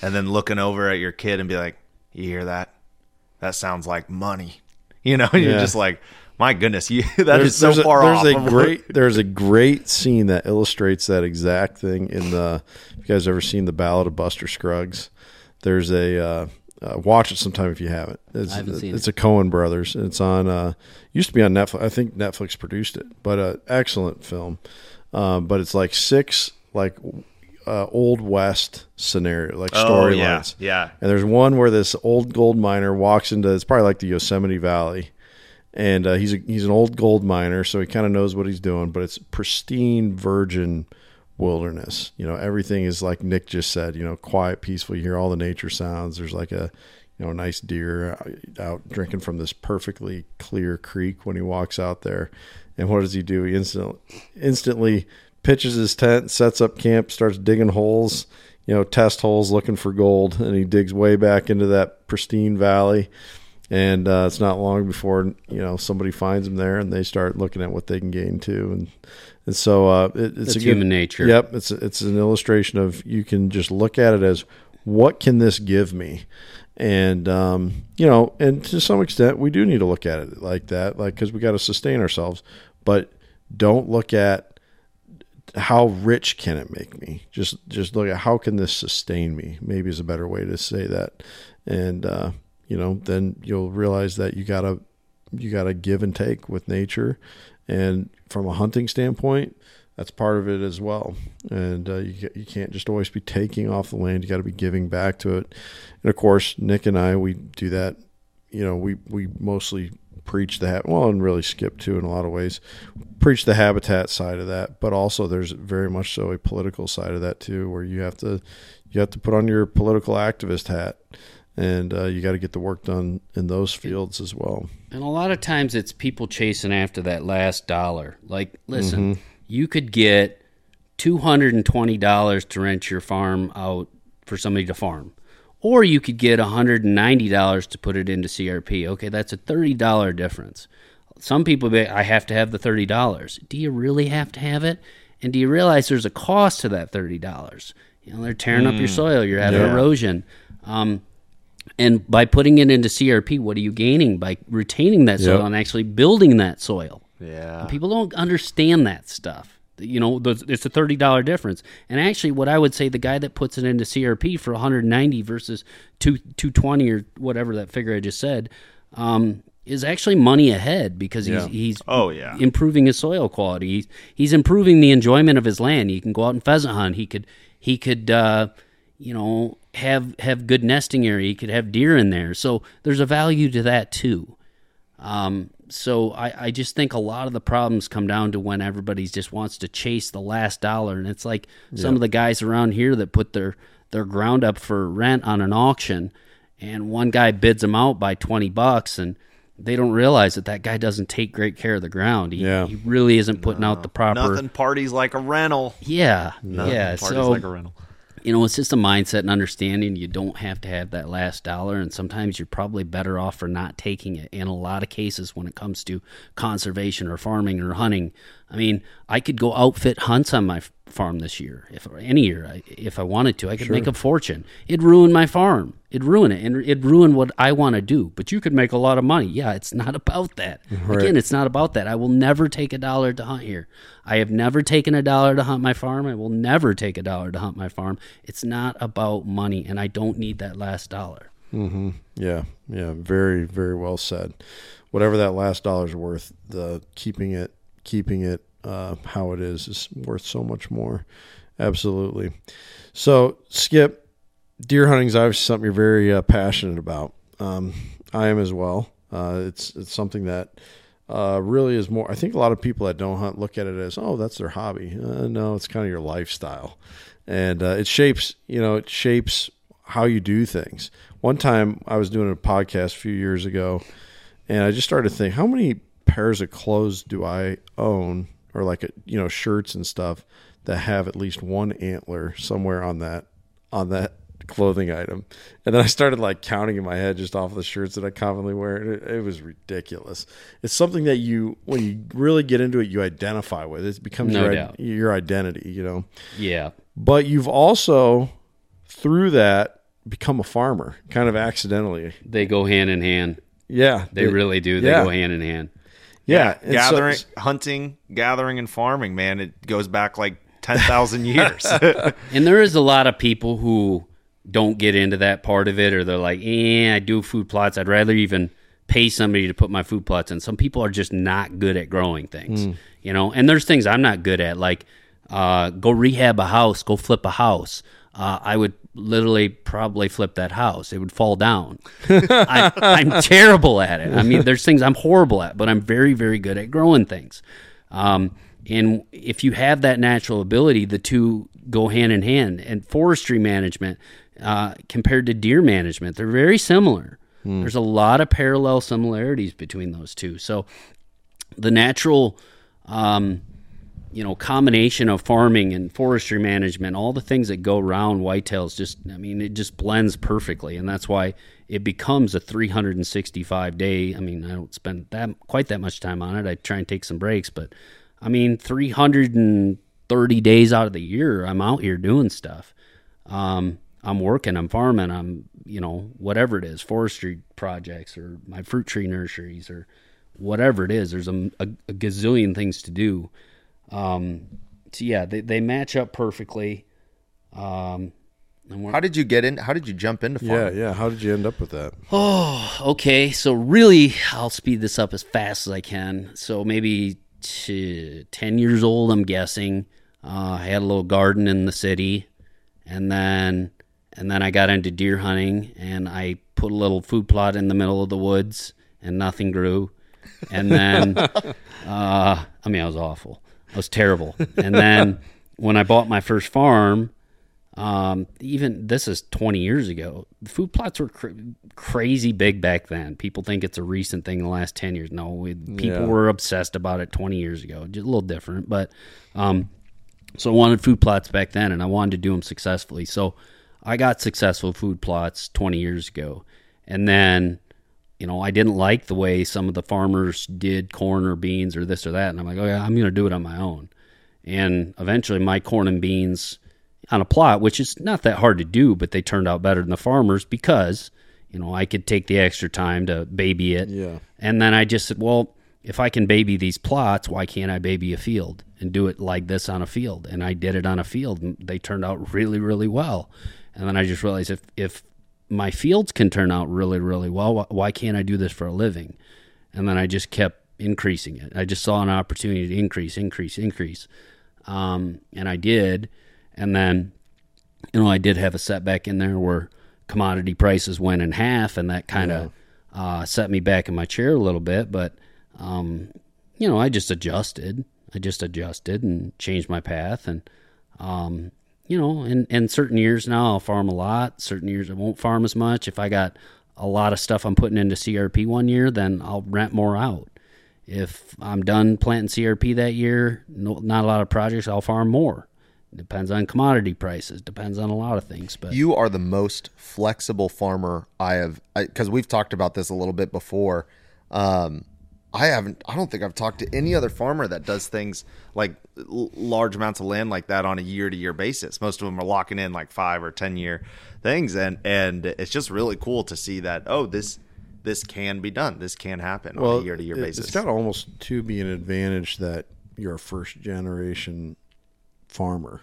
and then looking over at your kid and be like, "You hear that? That sounds like money." You know, you're just like, "My goodness, you that is so far a, there's off." a great there's a great scene that illustrates that exact thing in the. If you guys ever seen the Ballad of Buster Scruggs? There's a uh, uh, watch it sometime if you haven't. It's, I haven't seen it's it. a Coen Brothers. It's on. Uh, used to be on Netflix. I think Netflix produced it, but uh, excellent film. Um, but it's like six like uh, old west scenario, like Oh, storylines. yeah, yeah. And there's one where this old gold miner walks into. It's probably like the Yosemite Valley, and uh, he's a, he's an old gold miner, so he kind of knows what he's doing. But it's pristine, virgin wilderness. You know, everything is like Nick just said. You know, quiet, peaceful. You hear all the nature sounds. There's like a you know nice deer out drinking from this perfectly clear creek when he walks out there. And what does he do? He instantly instantly pitches his tent, sets up camp, starts digging holes. You know, test holes looking for gold, and he digs way back into that pristine valley and uh, it's not long before you know somebody finds him there, and they start looking at what they can gain too, and and so uh, it, it's That's a good, human nature. Yep, it's it's an illustration of you can just look at it as what can this give me, and um, you know, and to some extent we do need to look at it like that, like because we got to sustain ourselves, but don't look at how rich can it make me? Just just look at how can this sustain me? Maybe is a better way to say that. And uh you know then you'll realize that you gotta you gotta give and take with nature and from a hunting standpoint that's part of it as well. And uh, you, you can't just always be taking off the land. You got to be giving back to it. And of course nick and i we do that you know we we mostly preach the well and really skip too in a lot of ways preach the habitat side of that. But also there's very much so a political side of that too where you have to you have to put on your political activist hat and uh, you got to get the work done in those fields as well And a lot of times it's people chasing after that last dollar. Like, listen, Mhm. you could get two hundred and twenty dollars to rent your farm out for somebody to farm, or you could get hundred and ninety dollars to put it into CRP. Okay, that's a thirty dollar difference. Some people be, I have to have the thirty dollars. Do you really have to have it? And do you realize there's a cost to that thirty dollars? You know, they're tearing up your Mm. soil. You're having Yeah. erosion. Um, and by putting it into CRP, what are you gaining by retaining that soil Yep. and actually building that soil? Yeah. And people don't understand that stuff. You know, it's a thirty dollar difference. And actually, what I would say, the guy that puts it into CRP for 190 versus two 220 or whatever that figure I just said, um, is actually money ahead because he's Yeah. he's Oh, yeah. improving his soil quality. He's, he's improving the enjoyment of his land. He can go out and pheasant hunt. He could he could uh, you know have have good nesting area. He could have deer in there. So there's a value to that too. Um, so I, I just think a lot of the problems come down to when everybody just wants to chase the last dollar, and it's like some of the guys around here that put their their ground up for rent on an auction, and one guy bids them out by twenty bucks, and they don't realize that that guy doesn't take great care of the ground. He, Yeah. he really isn't putting out the proper. Nothing parties like a rental. Yeah, Nothing yeah. parties So like a rental. You know, it's just a mindset and understanding. You don't have to have that last dollar, and sometimes you're probably better off for not taking it. In a lot of cases, when it comes to conservation or farming or hunting, I mean, I could go outfit hunts on my farm this year, if any year, I, if I wanted to. I could Sure. make a fortune. It'd ruin my farm. It'd ruin it, and it'd ruin what I want to do. But you could make a lot of money. Yeah, it's not about that. Right. Again, it's not about that. I will never take a dollar to hunt here. I have never taken a dollar to hunt my farm. I will never take a dollar to hunt my farm. It's not about money, and I don't need that last dollar. Mm-hmm. Yeah, yeah, very, very well said. Whatever that last dollar's worth, the keeping it, keeping it uh, how it is, is worth so much more. Absolutely. So, Skip, deer hunting is obviously something you're very uh, passionate about. Um, I am as well. Uh, it's it's something that uh, really is more. I think a lot of people that don't hunt look at it as, oh, that's their hobby. Uh, no, it's kind of your lifestyle, and uh, it shapes. You know, it shapes how you do things. One time, I was doing a podcast a few years ago, and I just started to think, how many pairs of clothes do I own, or like you know, shirts and stuff that have at least one antler somewhere on that on that clothing item. And then I started like counting in my head just off of the shirts that I commonly wear. It, it was ridiculous. It's something that you, when you really get into it, you identify with. It becomes No your, doubt. your identity, you know. Yeah. But you've also, through that, become a farmer, kind of accidentally. They go hand in hand. Yeah, They really do. They yeah. go hand in hand. Yeah, so- gathering, hunting, gathering, and farming. Man, it goes back like ten thousand years. and there is a lot of people who don't get into that part of it, or they're like, "Eh, I do food plots. I'd rather even pay somebody to put my food plots in." Some people are just not good at growing things, Mm. you know. And there's things I'm not good at, like uh, go rehab a house, go flip a house. Uh, I would literally probably flip that house. It would fall down. I, I'm terrible at it. I mean, there's things I'm horrible at, but I'm very, very good at growing things. Um, and if you have that natural ability, the two go hand in hand. And forestry management uh, compared to deer management, they're very similar. There's a lot of parallel similarities between those two. So the natural, um, you know, combination of farming and forestry management, all the things that go around whitetails, just I mean, it just blends perfectly, and that's why it becomes a 365 day. I mean, I don't spend that quite that much time on it. I try and take some breaks, but I mean, 330 days out of the year, I'm out here doing stuff. Um, I'm working, I'm farming, I'm you know whatever it is, forestry projects or my fruit tree nurseries or whatever it is. There's a, a, a gazillion things to do. Um, so yeah, they, they match up perfectly. Um, and How did you get in? How did you jump into Yeah, farming? yeah. How did you end up with that? Oh, okay. So really, I'll speed this up as fast as I can. So maybe t- ten years old, I'm guessing. Uh, I had a little garden in the city, and then and then I got into deer hunting, and I put a little food plot in the middle of the woods, and nothing grew. And then, uh, I mean, I was awful. I was terrible. And then when I bought my first farm, um, even this is 20 years ago. The food plots were cr- crazy big back then. People think it's a recent thing in the last 10 years. No, it, people Yeah. were obsessed about it 20 years ago. Just a little different, but um, so I wanted food plots back then, and I wanted to do them successfully. So I got successful food plots 20 years ago, and then you know I didn't like the way some of the farmers did corn or beans or this or that, and I'm like, oh yeah, I'm going to do it on my own. And eventually, my corn and beans on a plot, which is not that hard to do, but they turned out better than the farmers because you know I could take the extra time to baby it. Yeah. And then I just said, well, if I can baby these plots, why can't I baby a field and do it like this on a field? And I did it on a field, and they turned out really, really well. And then I just realized if if my fields can turn out really, really well, why, can't I do this for a living? And then I just kept increasing it. I just saw an opportunity to increase, increase, increase, um, and I did. And then, you know, I did have a setback in there where commodity prices went in half, and that kind of uh, set me back in my chair a little bit. But, um, you know, I just adjusted. I just adjusted and changed my path. And, um, you know, in, in certain years now, I'll farm a lot. Certain years, I won't farm as much. If I got a lot of stuff I'm putting into CRP one year, then I'll rent more out. If I'm done planting CRP that year, no, not a lot of projects, I'll farm more. Depends on commodity prices. Depends on a lot of things. But You are the most flexible farmer I have, because we've talked about this a little bit before. Um, I haven't. I don't think I've talked to any other farmer that does things like l- large amounts of land like that on a year to year basis. Most of them are locking in like five or ten year things, and and it's just really cool to see that. Oh, this this can be done. This can happen on a year to year it- basis. It's got almost to be an advantage that you're a first generation farmer.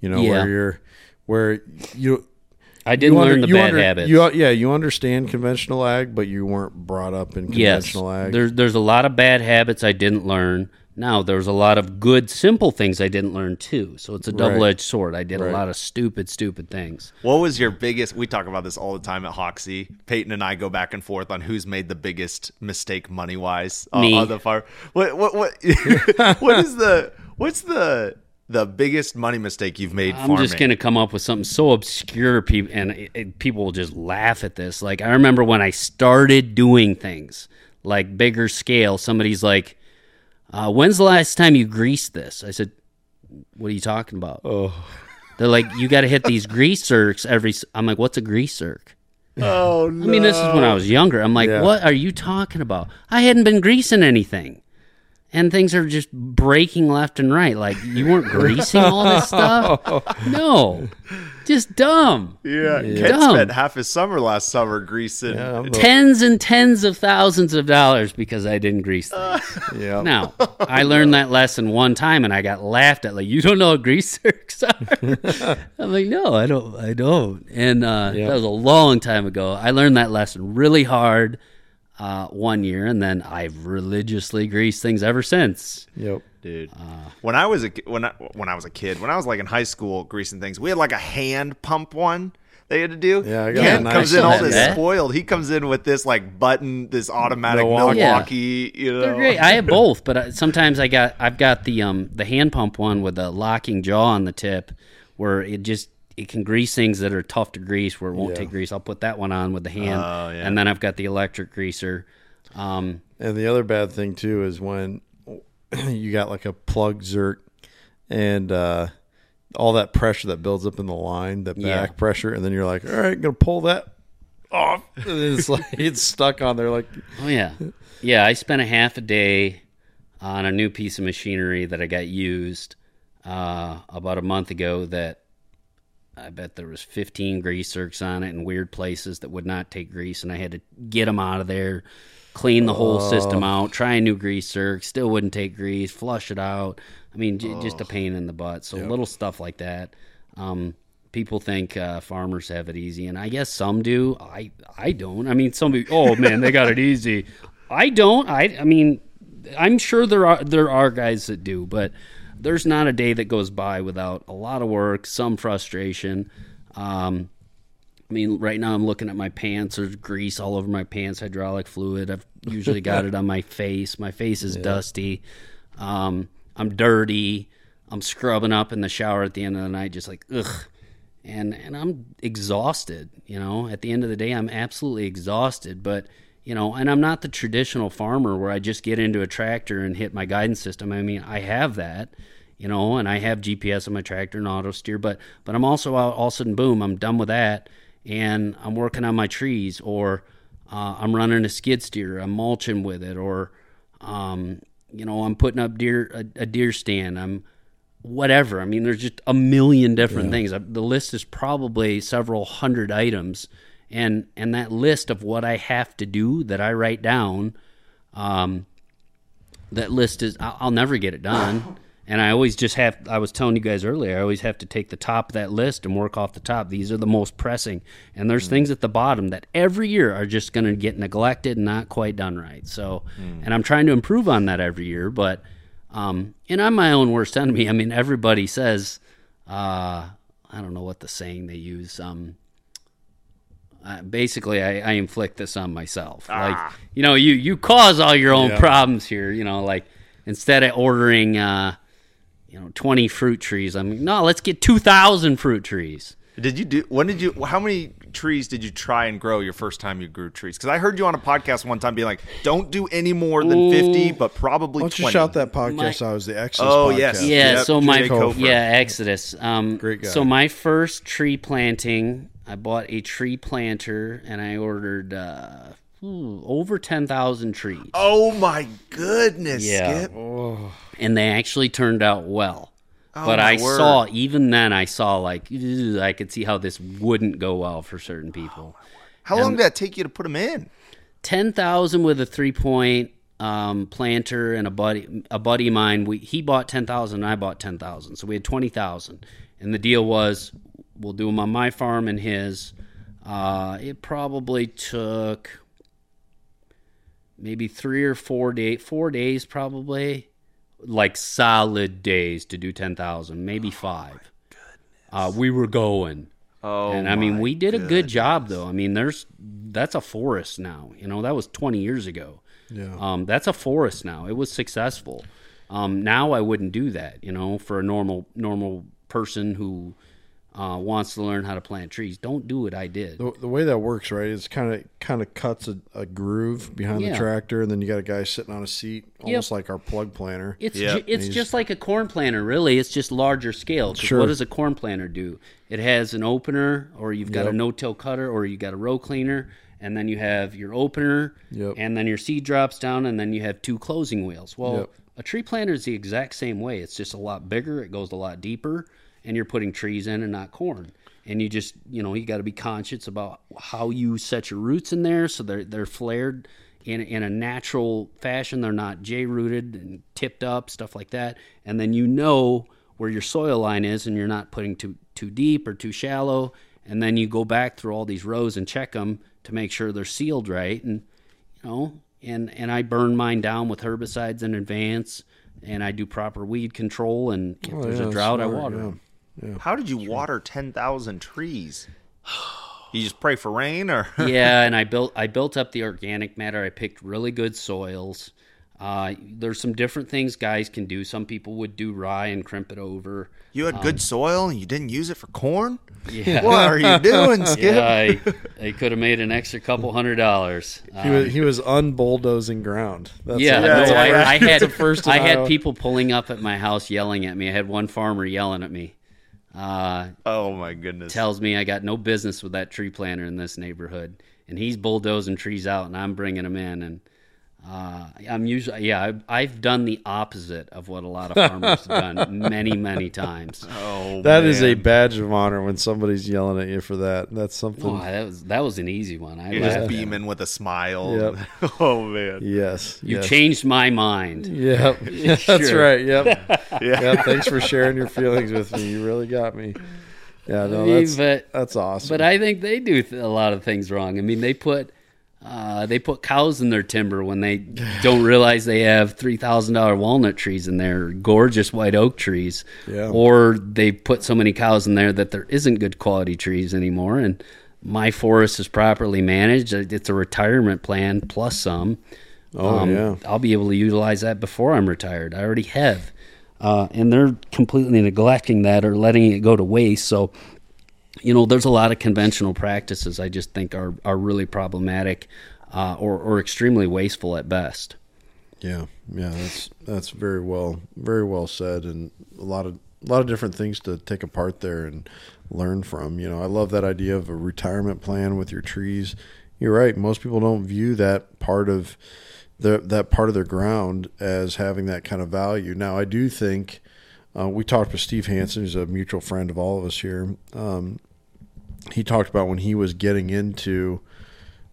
You know Yeah. where you're where you. I didn't you learn under- the you bad under- habits. You, yeah, you understand conventional ag, but you weren't brought up in yes, conventional ag. there's there's a lot of bad habits I didn't learn. Now there's a lot of good, simple things I didn't learn too. So it's a double edged sword. I did Right. a lot of stupid, stupid things. What was your biggest? We talk about this all the time at Hoksey. Peyton and I go back and forth on who's made the biggest mistake money wise uh, Me. on the farm. What what what? what is the what's the the biggest money mistake you've made? I'm farming? just going to come up with something so obscure, people, and it, it- people will just laugh at this. Like I remember when I started doing things like bigger scale. Somebody's like, uh, "When's the last time you greased this?" I said, "What are you talking about?" Oh. They're like, "You got to hit these grease zerks every." s-" I'm like, "What's a grease zerk?" Oh I mean, this is when I was younger. I'm like, Yeah. what are you talking about? I hadn't been greasing anything. And things are just breaking left and right. Like, you weren't greasing all this stuff? No. just dumb. Yeah, Yeah. Ken Dumb. spent half his summer last summer greasing. Tens and tens of thousands of dollars because I didn't grease things. yeah. Now, I learned that lesson one time and I got laughed at. Like, you don't know what grease zerks are? I'm like, no, I don't. I don't. And uh, Yeah. that was a long time ago. I learned that lesson really hard uh, one year, and then I've religiously greased things ever since. Yep. dude. when I was a when I, when I was a kid, when I was like in high school greasing things, we had like a hand pump one they had to do. Yeah, I got Ken a comes in all this Yeah. spoiled. He comes in with this like button, this automatic Milwaukee. Milwaukee. Yeah. You know, They're great. I have both, but uh, sometimes I got I've got the um the hand pump one with the locking jaw on the tip, where it just it can grease things that are tough to grease, where it won't Yeah. take grease. I'll put that one on with the hand, Oh, yeah. and then I've got the electric greaser. Um, And the other bad thing too is when you got like a plug zerk and uh, all that pressure that builds up in the line, the Yeah. back pressure, and then you're like, all right, I'm gonna pull that off, and it's like it's stuck on there. Like, oh yeah, yeah. I spent a half a day on a new piece of machinery that I got used uh, about a month ago. That I bet there was 15 grease zerks on it in weird places that would not take grease, and I had to get them out of there, clean the whole system out, try a new grease zerk, still wouldn't take grease, flush it out. I mean, j- just a pain in the butt. So little stuff like that. Um, people think uh, farmers have it easy, and I guess some do. I I don't. I mean, some people, oh man, they got it easy. I don't. I I mean, I'm sure there are there are guys that do, but there's not a day that goes by without a lot of work, some frustration. Um, I mean, right now I'm looking at my pants. There's grease all over my pants, hydraulic fluid. I've usually got it on my face. My face is dusty. Um, I'm dirty. I'm scrubbing up in the shower at the end of the night, just like ugh. And and I'm exhausted. You know, at the end of the day, I'm absolutely exhausted. But you know, and I'm not the traditional farmer where I just get into a tractor and hit my guidance system. I mean, I have that, you know, and I have GPS on my tractor and auto steer, but but I'm also out all of a sudden, boom, I'm done with that, and I'm working on my trees, or uh, I'm running a skid steer, I'm mulching with it, or um, you know, I'm putting up deer a, a deer stand, I'm whatever. I mean, there's just a million different things. Uh, The list is probably several hundred items, and and that list of what I have to do that I write down, um, that list is I'll, I'll never get it done. And I always just have. I was telling you guys earlier. I always have to take the top of that list and work off the top. These are the most pressing, and there's things at the bottom that every year are just going to get neglected and not quite done right. So, and I'm trying to improve on that every year. But, um, and I'm my own worst enemy. I mean, everybody says, uh, I don't know what the saying they use. Um, uh, basically, I, I inflict this on myself. Like, you know, you you cause all your own Yeah. problems here. You know, like instead of ordering, uh, you know, twenty fruit trees, I'm like, no, let's get two thousand fruit trees. Did you do? When did you? How many trees did you try and grow your first time you grew trees? Because I heard you on a podcast one time being like, "Don't do any more than fifty, but probably why don't you 20. shout that podcast out was the Exodus Oh, podcast. yes. Yeah, Yep, so my yeah Exodus. Um, Great guy. So my first tree planting, I bought a tree planter and I ordered uh, ooh, over ten thousand trees. Oh my goodness, Yeah. Skip. and they actually turned out well. Oh, but I word. saw even then I saw like "Ugh," I could see how this wouldn't go well for certain people. How long did that take you to put them in? Ten thousand with a three point um, planter and a buddy a buddy of mine. We he bought ten thousand and I bought ten thousand, so we had twenty thousand. And the deal was we'll do them on my farm and his. Uh, it probably took maybe three or four day four days probably like solid days to do 10,000 maybe 5 uh, we were going. Oh, and I mean we did a good job though. I mean there's that's a forest now. You know that was 20 years ago. Yeah. um, that's a forest now. It was successful. Um, now I wouldn't do that you know for a normal normal person who uh, wants to learn how to plant trees don't do what I did The, the way that works, right, It's kind of kind of cuts a, a groove behind Yeah. the tractor, and then you got a guy sitting on a seat, almost like our plug planter. It's Yeah. ju- it's just like a corn planter, really. It's just larger scale. Sure. What does a corn planter do? It has an opener, or you've got a no-till cutter, or you got a row cleaner, and then you have your opener, Yep. and then your seed drops down, and then you have two closing wheels. Well, Yep. a tree planter is the exact same way. It's just a lot bigger. It goes a lot deeper, and you're putting trees in and not corn. and you just you know you got to be conscious about how you set your roots in there so they're they're flared in in a natural fashion. They're not J rooted and tipped up stuff like that. And then you know where your soil line is, and you're not putting too too deep or too shallow. And then you go back through all these rows and check them to make sure they're sealed right. And you know, and and I burn mine down with herbicides in advance, and I do proper weed control. And if Oh, there's yeah, a drought, I water. yeah. 'Em. Yeah. How did you water ten thousand trees? You just pray for rain, or yeah, and I built I built up the organic matter. I picked really good soils. Uh, there's some different things guys can do. Some people would do rye and crimp it over. You had Um, good soil and you didn't use it for corn? Yeah. What are you doing, Skip? Yeah, I, I could have made an extra couple hundred dollars. He was he was unbulldozing ground. That's yeah, the- no, that's the I, I had the first I had people pulling up at my house yelling at me. I had one farmer yelling at me. Uh, oh my goodness! Tells me I got no business with that tree planter in this neighborhood, and he's bulldozing trees out, and I'm bringing them in, and uh, I'm usually yeah I've, I've done the opposite of what a lot of farmers have done many many times. Oh, That is a badge of honor when somebody's yelling at you for that. That's something. Oh, that was that was an easy one. I You're just beaming with a smile. Yep. oh man. Yes. You yes. changed my mind. Yep. That's Sure. right. Yep. Yeah. Yep. Thanks for sharing your feelings with me. You really got me. Yeah. No, I that's but- that's awesome. But I think they do a lot of things wrong. I mean, they put uh, they put cows in their timber when they don't realize they have three thousand dollar walnut trees in there, gorgeous white oak trees, Yeah. or they put so many cows in there that there isn't good quality trees anymore. And my forest is properly managed. It's a retirement plan plus some. Oh, yeah. I'll be able to utilize that before I'm retired. I already have. Uh, and they're completely neglecting that or letting it go to waste. So, you know, there's a lot of conventional practices I just think are, are really problematic uh, or, or extremely wasteful at best. Yeah, yeah, that's that's very well, very well said, and a lot of a lot of different things to take apart there and learn from. You know, I love that idea of a retirement plan with your trees. You're right. Most people don't view that part of the that part of their ground as having that kind of value. Now, I do think uh, we talked with Steve Hansen, who's a mutual friend of all of us here. Um, he talked about when he was getting into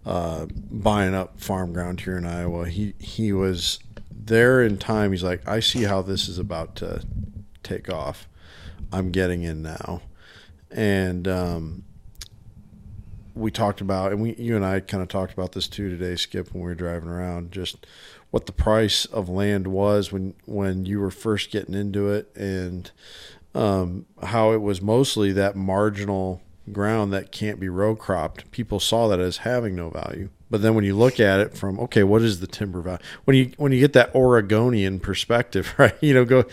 uh, buying up farm ground here in Iowa. He he was there in time. He's like, I see how this is about to take off. I'm getting in now, and um, we talked about, and we you and I kind of talked about this too today, Skip, when we were driving around, just what the price of land was when when you were first getting into it, and um, how it was mostly that marginal ground that can't be row cropped. People saw that as having no value. But then when you look at it from okay, what is the timber value? When you when you get that Oregonian perspective, right? You know, go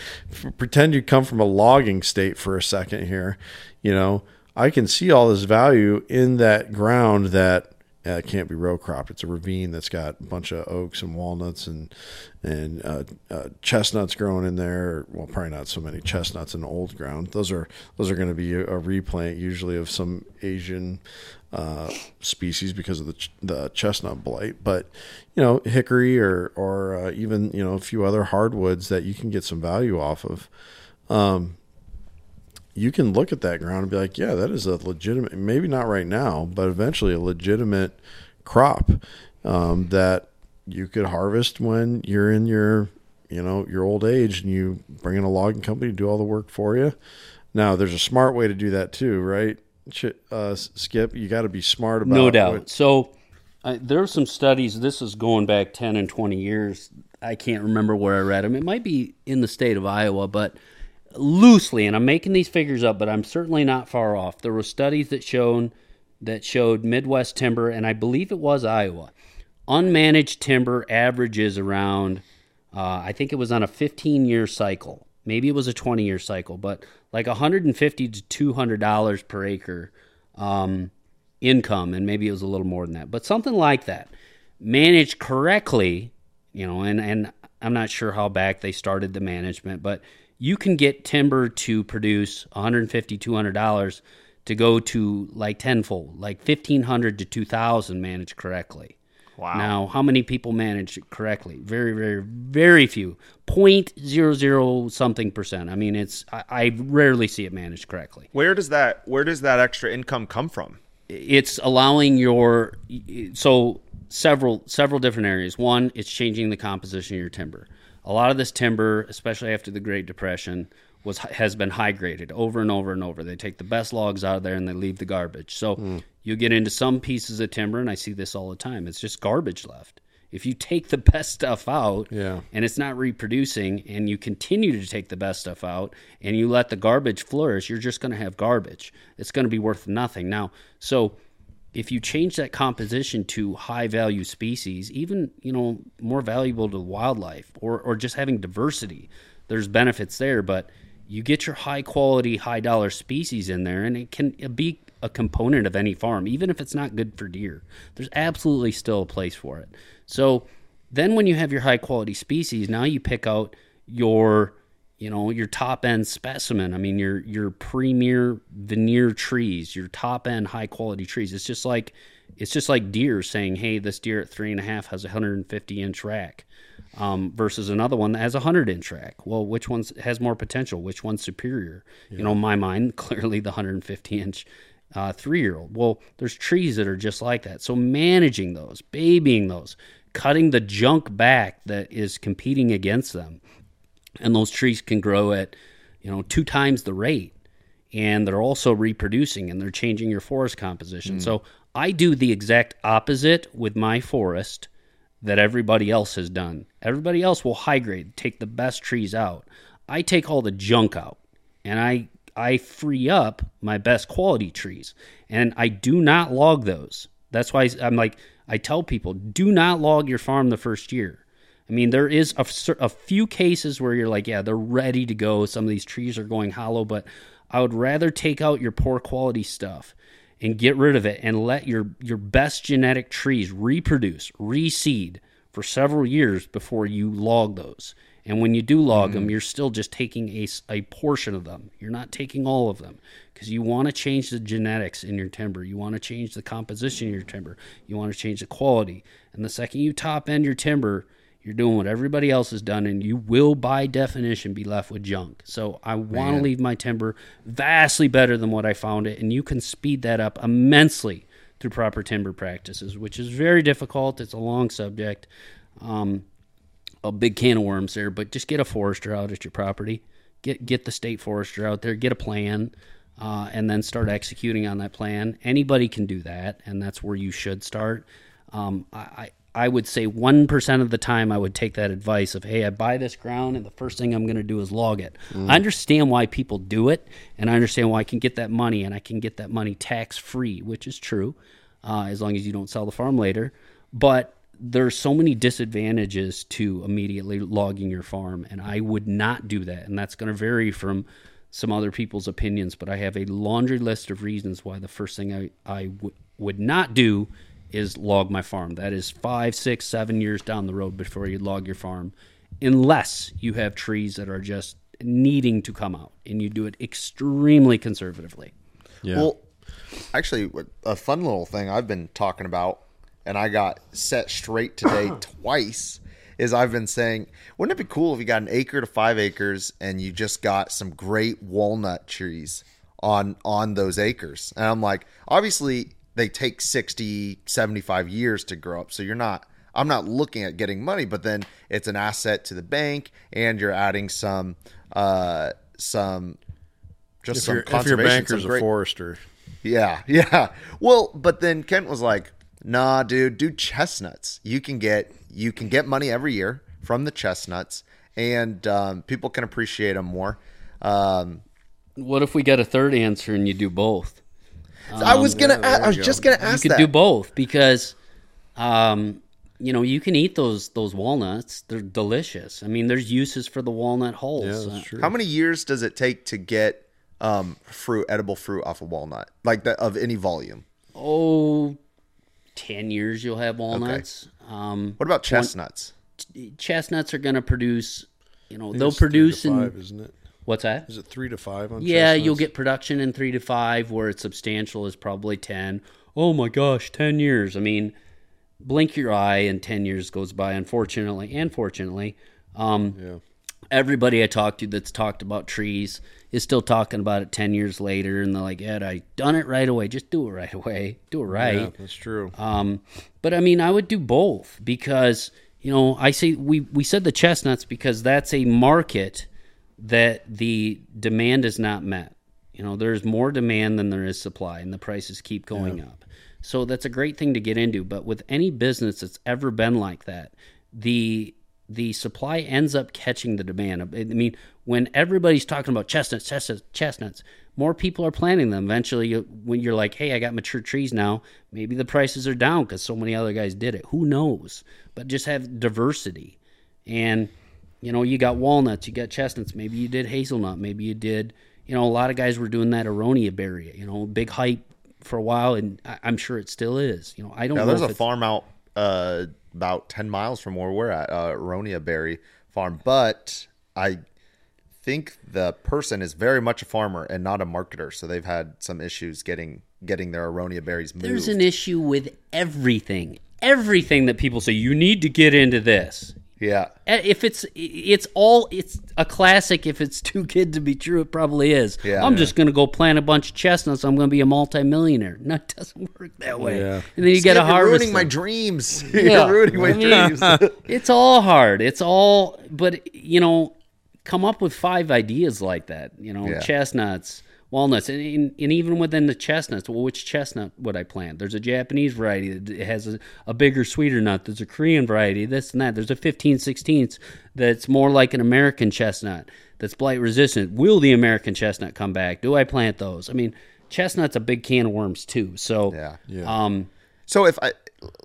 pretend you come from a logging state for a second here. You know, I can see all this value in that ground that uh, can't be row cropped. It's a ravine that's got a bunch of oaks and walnuts and and uh, uh, chestnuts growing in there. Well, probably not so many chestnuts in old ground. Those are those are going to be a, a replant usually of some Asian uh, species because of the ch- the chestnut blight. But you know, hickory or or uh, even you know a few other hardwoods that you can get some value off of. Um, you can look at that ground and be like, yeah, that is a legitimate, maybe not right now, but eventually a legitimate crop um, that you could harvest when you're in your, you know, your old age and you bring in a logging company to do all the work for you. Now, there's a smart way to do that too, right? Ch- Uh, Skip, you got to be smart about No doubt. what- So uh, there are some studies. This is going back ten and twenty years. I can't remember where I read them. It might be in the state of Iowa, but loosely, and I'm making these figures up, but I'm certainly not far off. There were studies that shown that showed Midwest timber, and I believe it was Iowa. Unmanaged timber averages around, uh, I think it was on a 15 year cycle. Maybe it was a 20 year cycle, but like 150 to 200 dollars per acre um, income, and maybe it was a little more than that, but something like that. Managed correctly, you know, and and I'm not sure how back they started the management, but you can get timber to produce 150 200 dollars to go to like tenfold, like 1500 to 2000 managed correctly. Wow. Now, how many people manage it correctly? Very, very, very few. Point zero zero something percent. I mean, it's I, I rarely see it managed correctly. Where does that where does that extra income come from? It's allowing your so several several different areas. One, it's changing the composition of your timber. A lot of this timber, especially after the Great Depression, was has been high graded over and over and over. They take the best logs out of there and they leave the garbage. So Hmm. you get into some pieces of timber, and I see this all the time. It's just garbage left. If you take the best stuff out, Yeah. and it's not reproducing, and you continue to take the best stuff out, and you let the garbage flourish, you're just going to have garbage. It's going to be worth nothing. Now, so if you change that composition to high value species, even you know more valuable to wildlife, or or just having diversity, there's benefits there. But you get your high quality, high dollar species in there, and it can be a component of any farm, even if it's not good for deer. There's absolutely still a place for it. So then when you have your high quality species, now you pick out your you know your top end specimen. I mean your your premier veneer trees your top end high quality trees. It's just like it's just like deer saying hey this deer at three and a half has a 150 inch rack um, versus another one that has a 100 inch rack. Well which one has more potential? Which one's superior? You know in my mind clearly the 150 inch uh, three year old well there's trees that are just like that. So managing those babying those cutting the junk back that is competing against them and those trees can grow at you know two times the rate and they're also reproducing and they're changing your forest composition. Mm. so i do the exact opposite with my forest that everybody else has done. Everybody else will high grade take the best trees out. I take all the junk out and i i free up my best quality trees and i do not log those. That's why i'm like i tell people do not log your farm the first year I mean, there is a, a few cases where you're like, yeah, they're ready to go. Some of these trees are going hollow, but I would rather take out your poor quality stuff and get rid of it and let your your best genetic trees reproduce, reseed for several years before you log those. And when you do log them, mm. you're still just taking a, a portion of them. You're not taking all of them because you want to change the genetics in your timber. You want to change the composition of your timber. You want to change the quality. And the second you top end your timber, you're doing what everybody else has done, and you will, by definition, be left with junk. So I want to leave my timber vastly better than what I found it, and you can speed that up immensely through proper timber practices, which is very difficult. It's a long subject, um, a big can of worms there. But just get a forester out at your property, get get the state forester out there, get a plan, uh, and then start executing on that plan. Anybody can do that, and that's where you should start. Um, I, I would say one percent of the time I would take that advice of, hey, I buy this ground, and the first thing I'm going to do is log it. Mm. I understand why people do it, and I understand why I can get that money, and I can get that money tax free, which is true, uh, as long as you don't sell the farm later. But there's so many disadvantages to immediately logging your farm, and I would not do that. And that's going to vary from some other people's opinions, but I have a laundry list of reasons why the first thing I, I w- would not do is log my farm. That is five, six, seven years down the road before you log your farm, unless you have trees that are just needing to come out and you do it extremely conservatively. Well, actually, a fun little thing I've been talking about, and I got set straight today twice, is I've been saying, wouldn't it be cool if you got an acre to five acres and you just got some great walnut trees on on those acres? And I'm like, obviously they take 60, 75 years to grow up, so you're not. I'm not looking at getting money, but then it's an asset to the bank, and you're adding some, uh, some, just If some your- if your conservation, banker's some a forester. yeah, yeah. Well, but then Kent was like, "Nah, dude, do chestnuts. You can get you can get money every year from the chestnuts, and um, people can appreciate them more." Um, What if we get a third answer and you do both? I was gonna. Um, a- I was just gonna ask that. You could that. do both because, um, you know, you can eat those those walnuts. They're delicious. I mean, there's uses for the walnut hulls. Uh, How many years does it take to get um, fruit, edible fruit off a walnut, like that of any volume? Oh, 10 years you'll have walnuts. Um, What about twen- chestnuts? chestnuts are going to produce, you know, they'll it's three produce in five, isn't it? What's that? Is it three to five on? Yeah, you'll get production in three to five, where it's substantial is probably ten. Oh my gosh, ten years. I mean, blink your eye and 10 years goes by unfortunately and fortunately um, Yeah. everybody i talked to that's talked about trees is still talking about it 10 years later and they're like ed i done it right away just do it right away do it right Yeah, that's true. um, but I mean, I would do both because you know I say we we said the chestnuts because that's a market that the demand is not met. You know, there's more demand than there is supply, and the prices keep going up. So that's a great thing to get into. But with any business that's ever been like that, the the supply ends up catching the demand. I mean, when everybody's talking about chestnuts, chestnuts, chestnuts, more people are planting them. Eventually, you, when you're like, "Hey, I got mature trees now," maybe the prices are down because so many other guys did it. Who knows? But just have diversity, and you know, you got walnuts, you got chestnuts. Maybe you did hazelnut. Maybe you did. You know, a lot of guys were doing that aronia berry. You know, big hype for a while, and I, I'm sure it still is. You know, I don't Now, know. there's a farm out uh, about 10 miles from where we're at, uh, Aronia Berry Farm. But I think the person is very much a farmer and not a marketer. So they've had some issues getting getting their Aronia berries moved. There's an issue with everything. Everything that people say you need to get into this. Yeah. If it's it's all it's a classic. If it's too good to be true, it probably is. Yeah. I'm Yeah. just gonna go plant a bunch of chestnuts. I'm gonna be a multimillionaire. No, it doesn't work that way. Yeah. And then you Skip, got to harvest. ruining my dreams. Yeah. you're ruining my dreams. it's all hard. It's all, but you know, come up with five ideas like that. You know, Yeah. chestnuts, walnuts, and, and, and even within the chestnuts, well, which chestnut would I plant? There's a Japanese variety that has a, a bigger, sweeter nut. There's a Korean variety, this and that. There's a 15 16th that's more like an American chestnut that's blight resistant. Will the American chestnut come back? Do I plant those? I mean, chestnut's a big can of worms too. So, Yeah. um, So if I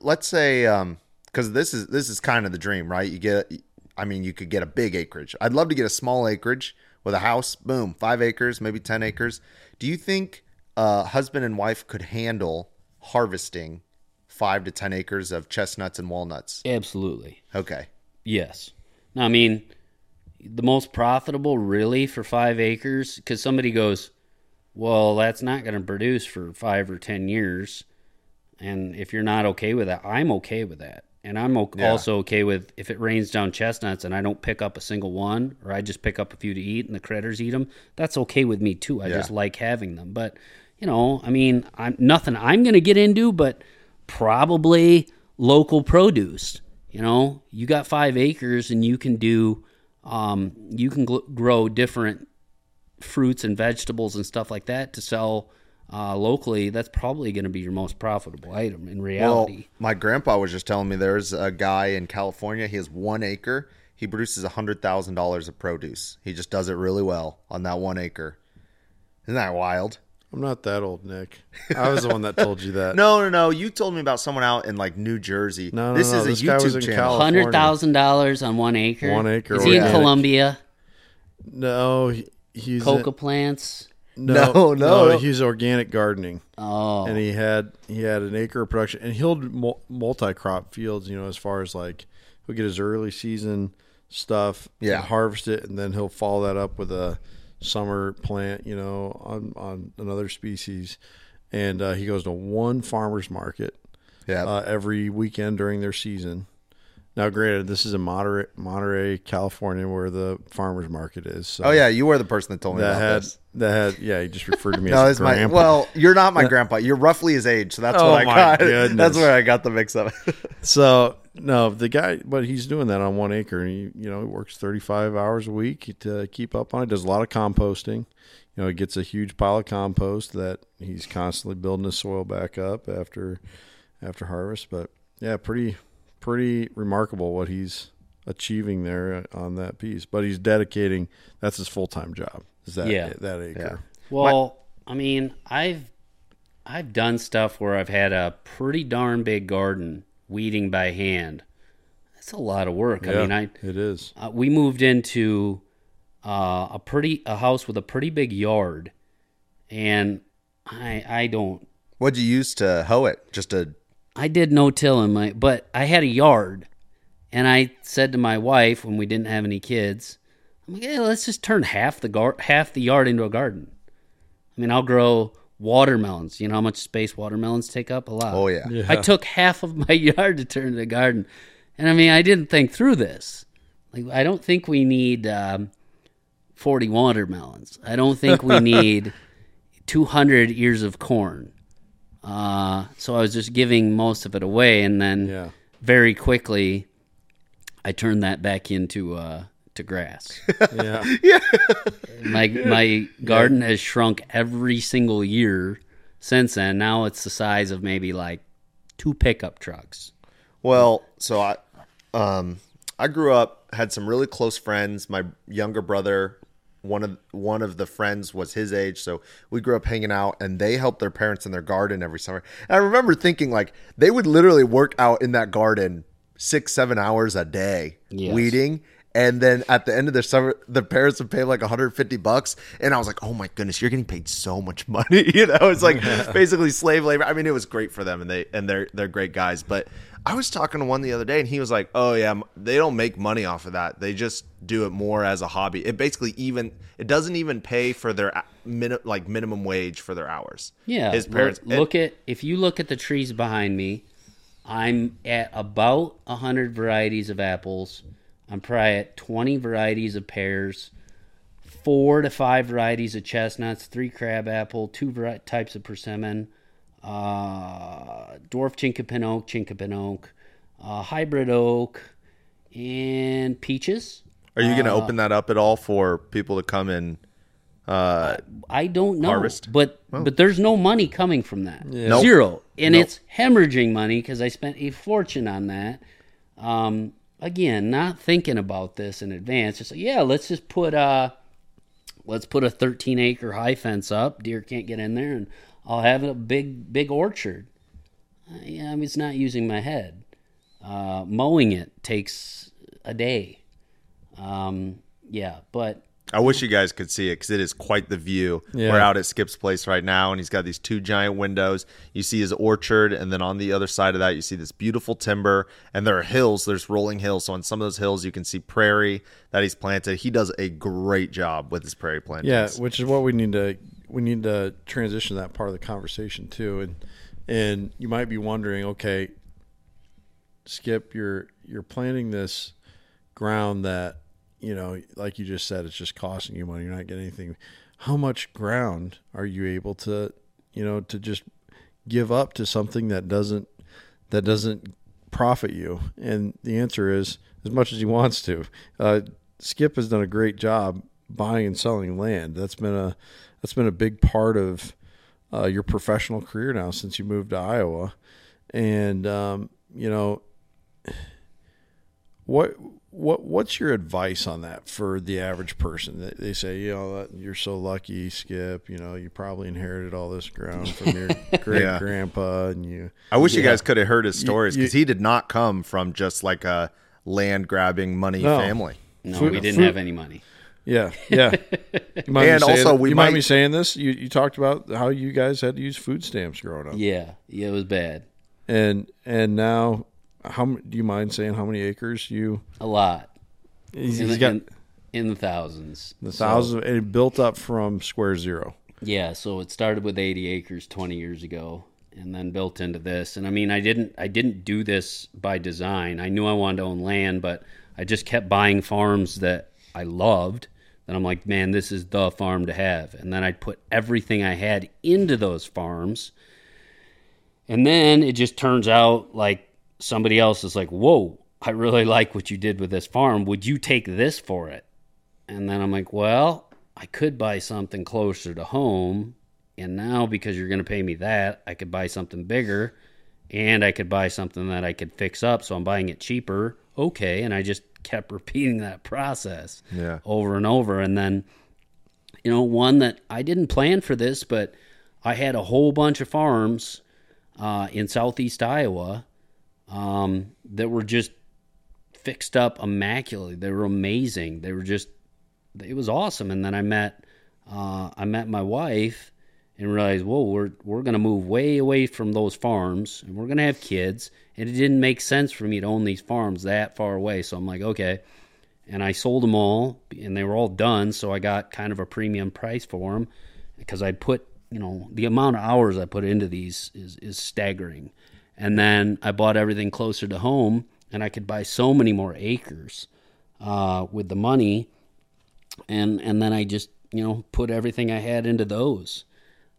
let's say um cuz this is this is kind of the dream, right? You get I mean, you could get a big acreage. I'd love to get a small acreage with a house, boom, 5 acres, maybe 10 acres. Do you think uh husband and wife could handle harvesting 5 to 10 acres of chestnuts and walnuts? absolutely. Okay. Yes. Now, I mean, the most profitable really for five acres, because somebody goes, well, that's not going to produce for five or 10 years. And if you're not okay with that, I'm okay with that. And I'm o- Yeah. also okay with if it rains down chestnuts and I don't pick up a single one, or I just pick up a few to eat and the critters eat them. That's okay with me too. I Yeah. just like having them. But you know, I mean, I'm nothing I'm going to get into, but probably local produce. You know, you got five acres and you can do, um, you can gl- grow different fruits and vegetables and stuff like that to sell uh, locally. That's probably going to be your most profitable item in reality. Well, my grandpa was just telling me there's a guy in California. He has one acre. He produces hundred thousand dollars of produce. He just does it really well on that one acre. Isn't that wild? I'm not that old, Nick. I was the one that told you that. No, no, no. You told me about someone out in like New Jersey. No, no, this no, is a this guy was YouTube in channel. California. Hundred thousand dollars on one acre. One acre Is he in organic. Colombia? No, he, he's Coca plants. No, no. He's organic gardening, Oh, and he had he had an acre of production, and he'll multi-crop fields. You know, as far as like he'll get his early season stuff, Yeah. harvest it, and then he'll follow that up with a summer plant. You know, on on another species, and uh, he goes to one farmer's market Yeah. uh, every weekend during their season. Now, granted, this is in Monterey, Monterey, California, where the farmers market is. So oh yeah, you were the person that told me that about had this. that had yeah. He just referred to me No, as my grandpa. well. You're not my grandpa. You're roughly his age, so that's Oh, what I my got. goodness. That's where I got the mix up. so no, the guy, but he's doing that on one acre, and he you know he works thirty five hours a week to keep up on it. Does a lot of composting. You know, he gets a huge pile of compost that he's constantly building his soil back up after after harvest. But yeah, pretty pretty remarkable what he's achieving there on that piece. But he's dedicating. That's his full time job. Is that Yeah. that acre? Well, I mean, I've I've done stuff where I've had a pretty darn big garden weeding by hand. That's a lot of work. I mean, I it is. uh, we moved into uh, a pretty a house with a pretty big yard, and I I don't What'd you use to hoe it? Just a I did no till in my, but I had a yard, and I said to my wife when we didn't have any kids, I'm like, yeah, let's just turn half the gar- half the yard into a garden. I mean, I'll grow watermelons. You know how much space watermelons take up? A lot. Oh, yeah. Yeah. I took half of my yard to turn into a garden, and I mean, I didn't think through this. Like, I don't think we need um, forty watermelons. I don't think we need two hundred ears of corn. Uh, so I was just giving most of it away, and then Yeah. very quickly, I turned that back into uh, to grass. Yeah. my my garden has shrunk every single year since then. Now it's the size of maybe like two pickup trucks. Well, so I, um, I grew up had some really close friends. My younger brother, one of one of the friends was his age, so we grew up hanging out, and they helped their parents in their garden every summer. And I remember thinking like they would literally work out in that garden six, seven hours a day Yes. weeding. And then at the end of the summer, the parents would pay like 150 bucks, and I was like, "Oh my goodness, you're getting paid so much money!" You know, it's like basically slave labor. I mean, it was great for them, and they and they're they're great guys. But I was talking to one the other day, and he was like, "Oh yeah, they don't make money off of that. They just do it more as a hobby. It basically even it doesn't even pay for their uh, min- like minimum wage for their hours. Yeah, his look- parents Look, at if you look at the trees behind me, I'm at about hundred varieties of apples. I'm probably at twenty varieties of pears, four to five varieties of chestnuts, three crab apple, two types of persimmon, uh, dwarf chinkapin oak, chinkapin oak, uh, hybrid oak, and peaches. Are you going to Uh, open that up at all for people to come and? Uh, I don't know, Harvest? but Oh. but there's no money coming from that. Nope. Zero, and Nope. it's hemorrhaging money because I spent a fortune on that. Um, again, not thinking about this in advance. Just like, yeah, let's just put uh, let's put a 13 acre high fence up. Deer can't get in there, and I'll have a big big orchard. Uh, yeah, I mean, it's not using my head. Uh, mowing it takes a day. Um, yeah, but I wish you guys could see it because it is quite the view. Yeah. We're out at Skip's place right now, and he's got these two giant windows. You see his orchard, and then on the other side of that, you see this beautiful timber. And there are hills. There's rolling hills. So on some of those hills, you can see prairie that he's planted. He does a great job with his prairie plantings. Yeah, which is what we need to we need to transition that part of the conversation too. And and you might be wondering, okay, Skip, you're you're planting this ground that you know, like you just said, it's just costing you money. You're not getting anything. How much ground are you able to, you know, to just give up to something that doesn't that doesn't profit you? And the answer is as much as he wants to. Uh, Skip has done a great job buying and selling land. That's been a that's been a big part of uh, your professional career now since you moved to Iowa. And um, you know, what what what's your advice on that for the average person? They, they say, you know, you're so lucky, Skip. You know, you probably inherited all this ground from your great Yeah. grandpa, and you. I wish you guys could have heard his stories because he did not come from just like a land grabbing money No. family. no, Food- we didn't food- have any money. Yeah, yeah. You mind And me saying, also we you mind might- me saying this? You you talked about how you guys had to use food stamps growing up. Yeah, yeah, it was bad. and and now how do you mind saying how many acres you A lot. he's, in, he's the, got in, in the thousands. the So- thousands and it built up from square zero Yeah, so it started with 80 acres 20 years ago and then built into this. And I mean, I didn't I didn't do this by design. I knew I wanted to own land, but I just kept buying farms that I loved. And I'm like, man, this is the farm to have. And then I'd put everything I had into those farms. And then it just turns out like somebody else is like, "Whoa, I really like what you did with this farm. Would you take this for it?" And then I'm like, well, I could buy something closer to home. And now, because you're going to pay me that, I could buy something bigger and I could buy something that I could fix up. So I'm buying it cheaper. Okay. And I just kept repeating that process Yeah. over and over. And then, you know, one that I didn't plan for this, but I had a whole bunch of farms uh, in southeast Iowa um, that were just fixed up immaculately. They were amazing. They were just, it was awesome. And then I met, uh, I met my wife and realized, whoa, we're we're gonna move way away from those farms and we're gonna have kids. And it didn't make sense for me to own these farms that far away. So I'm like, okay. And I sold them all, and they were all done. So I got kind of a premium price for them because I put you know, the amount of hours I put into these is is staggering. And then I bought everything closer to home, and I could buy so many more acres uh, with the money. And and then I just you know put everything I had into those.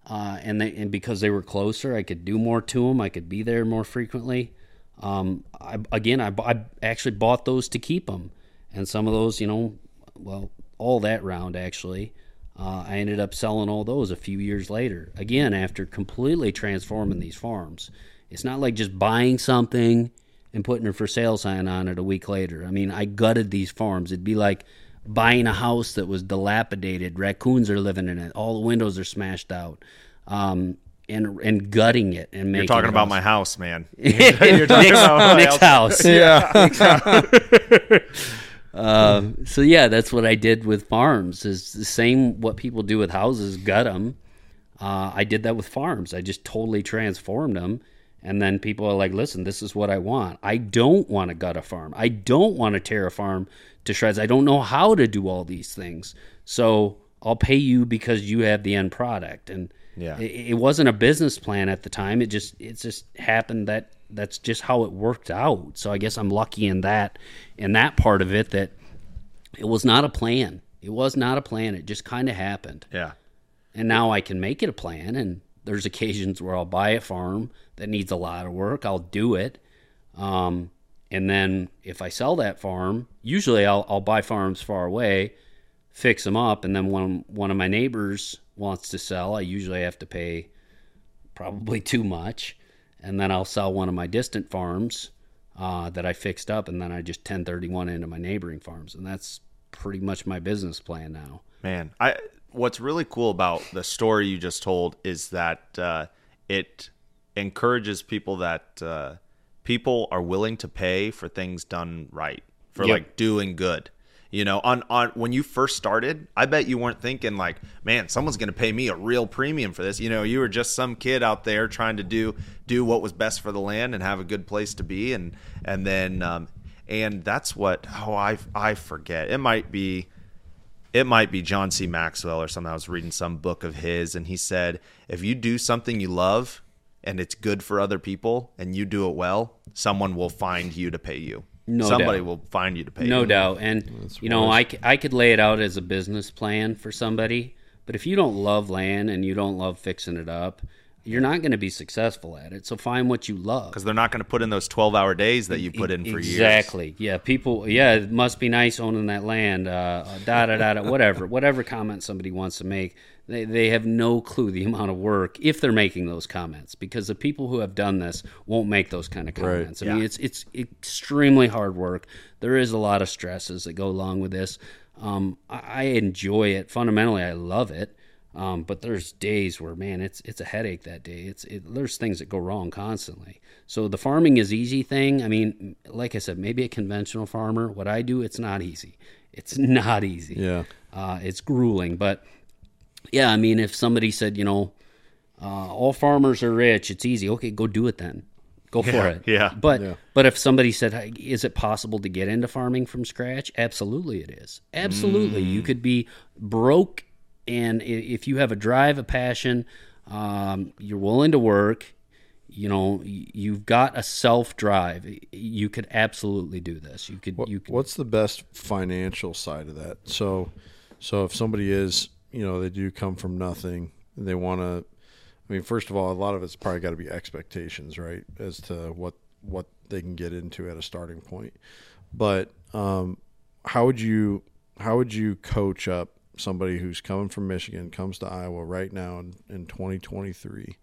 Uh, and they, and because they were closer, I could do more to them. I could be there more frequently. Um, I, again, I, I actually bought those to keep them, and some of those, you know, well, all that round actually, uh, I ended up selling all those a few years later. Again, after completely transforming these farms, it's not like just buying something and putting a for sale sign on it a week later. I mean, I gutted these farms. It'd be like buying a house that was dilapidated. Raccoons are living in it. All the windows are smashed out. Um, and and gutting it and making. You're talking it about awesome. my house, man. You're talking Nick's- about my Nick's house. Yeah. Nick's house. um, so yeah, that's what I did with farms. Is the same what people do with houses, gut them. Uh, I did that with farms. I just totally transformed them. And then people are like, listen, this is what I want. I don't want to gut a farm. I don't want to tear a farm to shreds. I don't know how to do all these things. So I'll pay you because you have the end product. And Yeah. it, it wasn't a business plan at the time. It just it just happened that that's just how it worked out. So I guess I'm lucky in that in that part of it that it was not a plan. It was not a plan. It just kind of happened. Yeah. And now I can make it a plan. And there's occasions where I'll buy a farm that needs a lot of work. I'll do it. Um, and then if I sell that farm, usually I'll, I'll buy farms far away, fix them up. And then when one of my neighbors wants to sell, I usually have to pay probably too much. And then I'll sell one of my distant farms uh, that I fixed up. And then I just 1031 into my neighboring farms. And that's pretty much my business plan now. Man, I what's really cool about the story you just told is that uh, it encourages people that uh, people are willing to pay for things done right, for Yep. like doing good. You know, on on when you first started, I bet you weren't thinking like, man, someone's going to pay me a real premium for this. You know, you were just some kid out there trying to do do what was best for the land and have a good place to be, and and then um, and that's what oh I I forget. It might be it might be John C. Maxwell or something. I was reading some book of his, and he said, if you do something you love and it's good for other people and you do it well, someone will find you to pay you. No Somebody doubt. will find you to pay you. no you. doubt and you know I, I could lay it out as a business plan for somebody but if you don't love land and you don't love fixing it up you're not going to be successful at it so find what you love. Because they're not going to put in those 12 hour days that you put in for years. exactly. Yeah people yeah it must be nice owning that land uh, da da da da whatever whatever comment somebody wants to make they, they have no clue the amount of work if they're making those comments because the people who have done this won't make those kind of Right. comments. I mean it's it's extremely hard work. There is a lot of stresses that go along with this. Um, I, I enjoy it. Fundamentally i love it um, but there's days where man it's it's a headache that day. It's it, there's things that go wrong constantly. So the farming is easy thing. I mean like i said maybe a conventional farmer what i do it's not easy. It's not easy. Yeah. uh, it's grueling. But yeah i mean if somebody said you know uh, all farmers are rich it's easy. Okay go do it then. Go for it. yeah. but Yeah. but if somebody said "Hey, is it possible to get into farming from scratch? Absolutely it is. Absolutely. You Mm. could be broke and if you have a drive a passion um, you're willing to work you know, you've got a self drive you could absolutely do this you could What, you could what's the best financial side of that? So, so if somebody is, you know, they do come from nothing, and they want to. I mean, first of all, a lot of it's probably got to be expectations, right, as to what what they can get into at a starting point. But um, how would you how would you coach up somebody who's coming from Michigan, comes to Iowa right now in, in 2023,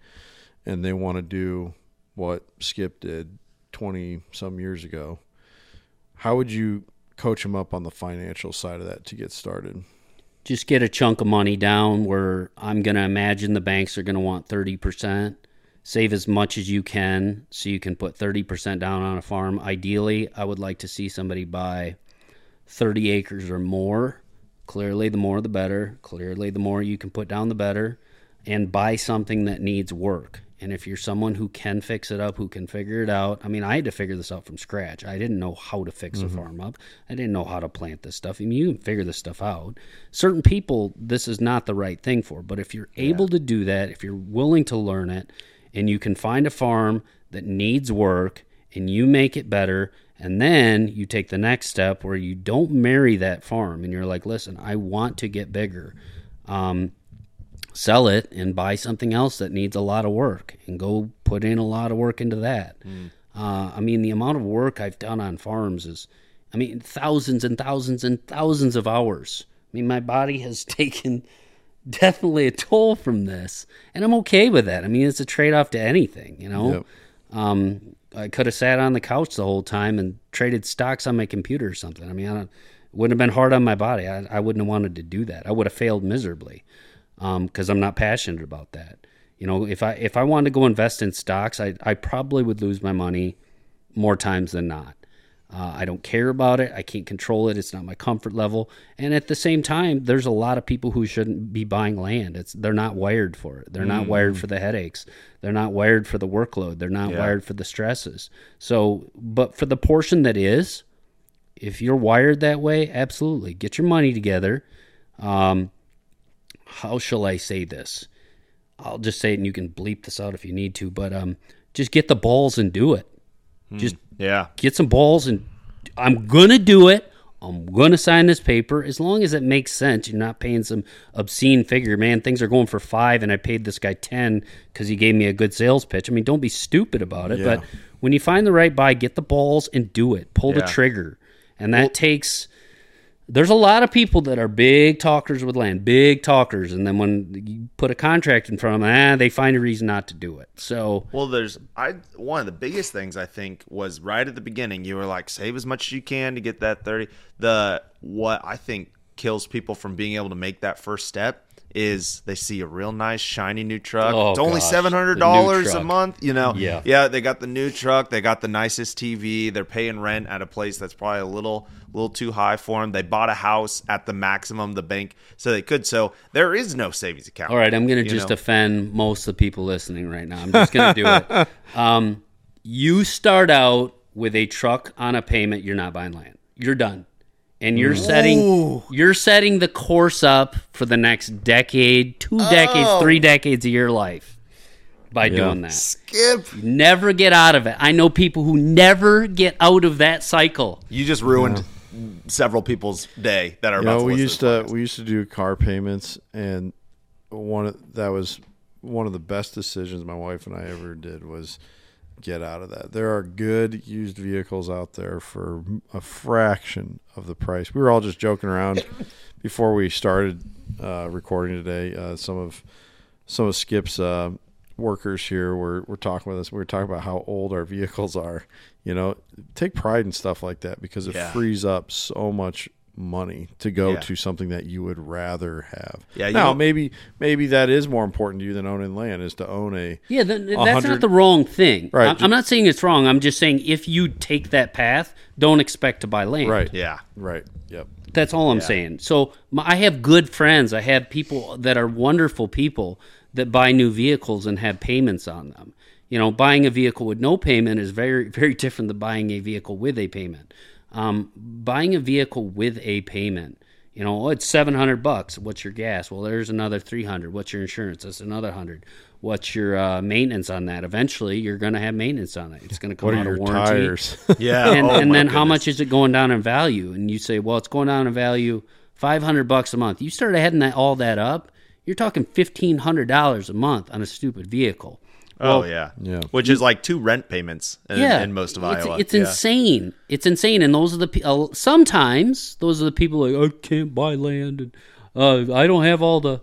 and they want to do what Skip did 20 some years ago? How would you coach them up on the financial side of that to get started? just get a chunk of money down where I'm going to imagine the banks are going to want 30%. Save as much as you can so you can put 30% down on a farm. Ideally, I would like to see somebody buy 30 acres or more. Clearly, the more the better. Clearly, the more you can put down, the better. And buy something that needs work. And if you're someone who can fix it up, who can figure it out, I mean, I had to figure this out from scratch. I didn't know how to fix Mm-hmm. a farm up. I didn't know how to plant this stuff. I mean, you can figure this stuff out. Certain people, this is not the right thing for. But if you're able to do that, if you're willing to learn it, and you can find a farm that needs work and you make it better, and then you take the next step where you don't marry that farm and you're like, listen, I want to get bigger. Um, sell it and buy something else that needs a lot of work and go put in a lot of work into that. Uh, I mean, the amount of work I've done on farms is, I mean, thousands and thousands and thousands of hours. I mean, my body has taken definitely a toll from this, and I'm okay with that. I mean, it's a trade off to anything, you know. Yep. Um, I could have sat on the couch the whole time and traded stocks on my computer or something. I mean, I wouldn't have been hard on my body. I, I wouldn't have wanted to do that. I would have failed miserably um, because I'm not passionate about that. You know, if I if I wanted to go invest in stocks, I I probably would lose my money more times than not. Uh, I don't care about it. I can't control it. It's not my comfort level. And at the same time, there's a lot of people who shouldn't be buying land. It's they're not wired for it. They're not wired for the headaches. They're not wired for the workload. They're not Yeah. wired for the stresses. So, but for the portion that is, if you're wired that way, absolutely get your money together. Um, how shall I say this? I'll just say it, and you can bleep this out if you need to. But um, just get the balls and do it. Hmm. Just Yeah. get some balls and I'm gonna do it. I'm gonna sign this paper as long as it makes sense. You're not paying some obscene figure, man. Things are going for five, and I paid this guy ten because he gave me a good sales pitch. I mean, don't be stupid about it. Yeah. But when you find the right buy, get the balls and do it. Pull the trigger, and that takes. There's a lot of people that are big talkers with land, big talkers, and then when you put a contract in front of them, ah, they find a reason not to do it. So Well, there's I one of the biggest things I think was right at the beginning. You were like, save as much as you can to get that thirty. The what I think kills people from being able to make that first step is they see a real nice shiny new truck. Oh, it's only seven hundred dollars a month. You know, Yeah. yeah. They got the new truck. They got the nicest TV. They're paying rent at a place that's probably a little little too high for them. They bought a house at the maximum the bank so they could. So there is no savings account. All right, I'm going to just know? offend most of the people listening right now. I'm just going to do it. Um, you start out with a truck on a payment. You're not buying land. You're done, and you're setting you're setting the course up for the next decade, two decades, three oh. decades of your life by doing that. Skip. You never get out of it. I know people who never get out of that cycle. You just ruined several people's day that are You about know, to we listen used to, to we used to do car payments, and one of, that was one of the best decisions my wife and I ever did was get out of that. There are good used vehicles out there for a fraction of the price. We were all just joking around before we started uh, recording today. Uh, some of some of Skip's uh, workers here were, were talking with us. We were talking about how old our vehicles are. You know, take pride in stuff like that because it Yeah. frees up so much money to go Yeah. to something that you would rather have. Yeah, now don't- maybe maybe that is more important to you than owning land is to own a Yeah, th- that's 100 not the wrong thing. Right. I'm, I'm not saying it's wrong. I'm just saying if you take that path, don't expect to buy land. right. Yeah. Right. Yep. That's all I'm saying. So my, I have good friends. I have people that are wonderful people that buy new vehicles and have payments on them. You know, buying a vehicle with no payment is very, very different than buying a vehicle with a payment. Um, buying a vehicle with a payment, you know, oh, it's seven hundred bucks. What's your gas? Well, there's another three hundred. What's your insurance? That's another hundred. What's your uh, maintenance on that? Eventually, you're going to have maintenance on it. It's going to come What out are of your warranty tires? Yeah. and, Oh, and then how much is it going down in value? And you say, well, it's going down in value five hundred bucks a month. You start adding that all that up, you're talking fifteen hundred dollars a month on a stupid vehicle. Oh Well, yeah. Yeah. Which is like two rent payments in, yeah, in most of it's, Iowa. It's Yeah. insane. It's insane, and those are the pe- uh, sometimes those are the people like I can't buy land and uh, I don't have all the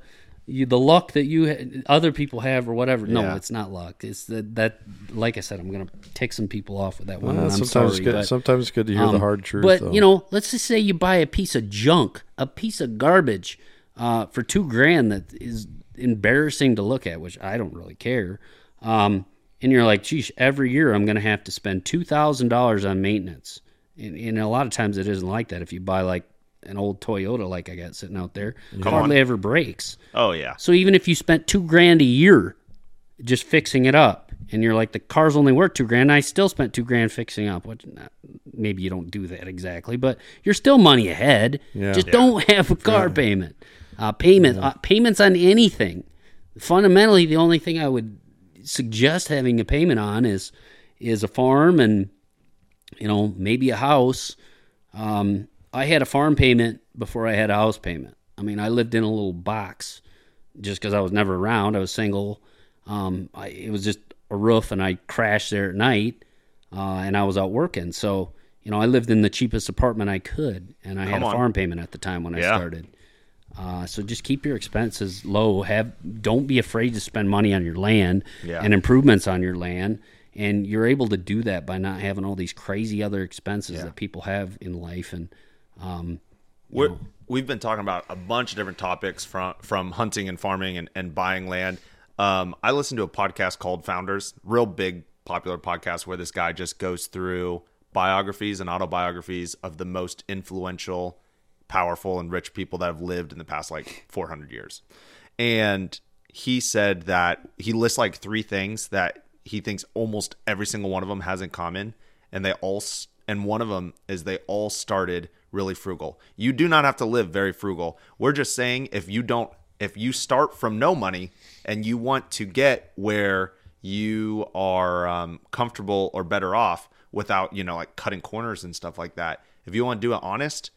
you, the luck that you ha- other people have or whatever. No, Yeah. it's not luck. It's that that like I said, I'm gonna take some people off with that one. Uh, sometimes sorry, it's good. but- sometimes it's good to hear the um, hard truth. But though. you know, let's just say you buy a piece of junk, a piece of garbage, uh, for two grand that is embarrassing to look at, which I don't really care. Um, and you're like, geez, every year I'm going to have to spend two thousand dollars on maintenance, and, and a lot of times it isn't like that. If you buy like an old Toyota, like I got sitting out there, it hardly on. ever breaks. Oh yeah. So even if you spent two grand a year, just fixing it up. And you're like, the car's only worth two grand. I still spent two grand fixing up. Which not, maybe you don't do that exactly, but you're still money ahead. Yeah. Just Yeah. don't have a car payment. Uh, payment uh, payments on anything. Fundamentally, the only thing I would suggest having a payment on is is a farm and you know maybe a house. Um, I had a farm payment before I had a house payment. I mean, I lived in a little box just because I was never around. I was single. Um, I, it was just a roof, and I crashed there at night, uh, and I was out working. So you know, I lived in the cheapest apartment I could, and I had Come a on. farm payment at the time when I started. Uh, so just keep your expenses low. Have don't be afraid to spend money on your land Yeah. and improvements on your land. And you're able to do that by not having all these crazy other expenses that people have in life. And um, We're, we've been talking about a bunch of different topics from from hunting and farming and, and buying land. Um, I listened to a podcast called Founders, real big popular podcast where this guy just goes through biographies and autobiographies of the most influential, powerful, and rich people that have lived in the past like 400 years. And he said that he lists like three things that he thinks almost every single one of them has in common, and they all and one of them is they all started really frugal. You do not have to live very frugal. We're just saying if you don't if you start from no money and you want to get where you are um, comfortable or better off without you know like cutting corners and stuff like that. If you want to do it honest,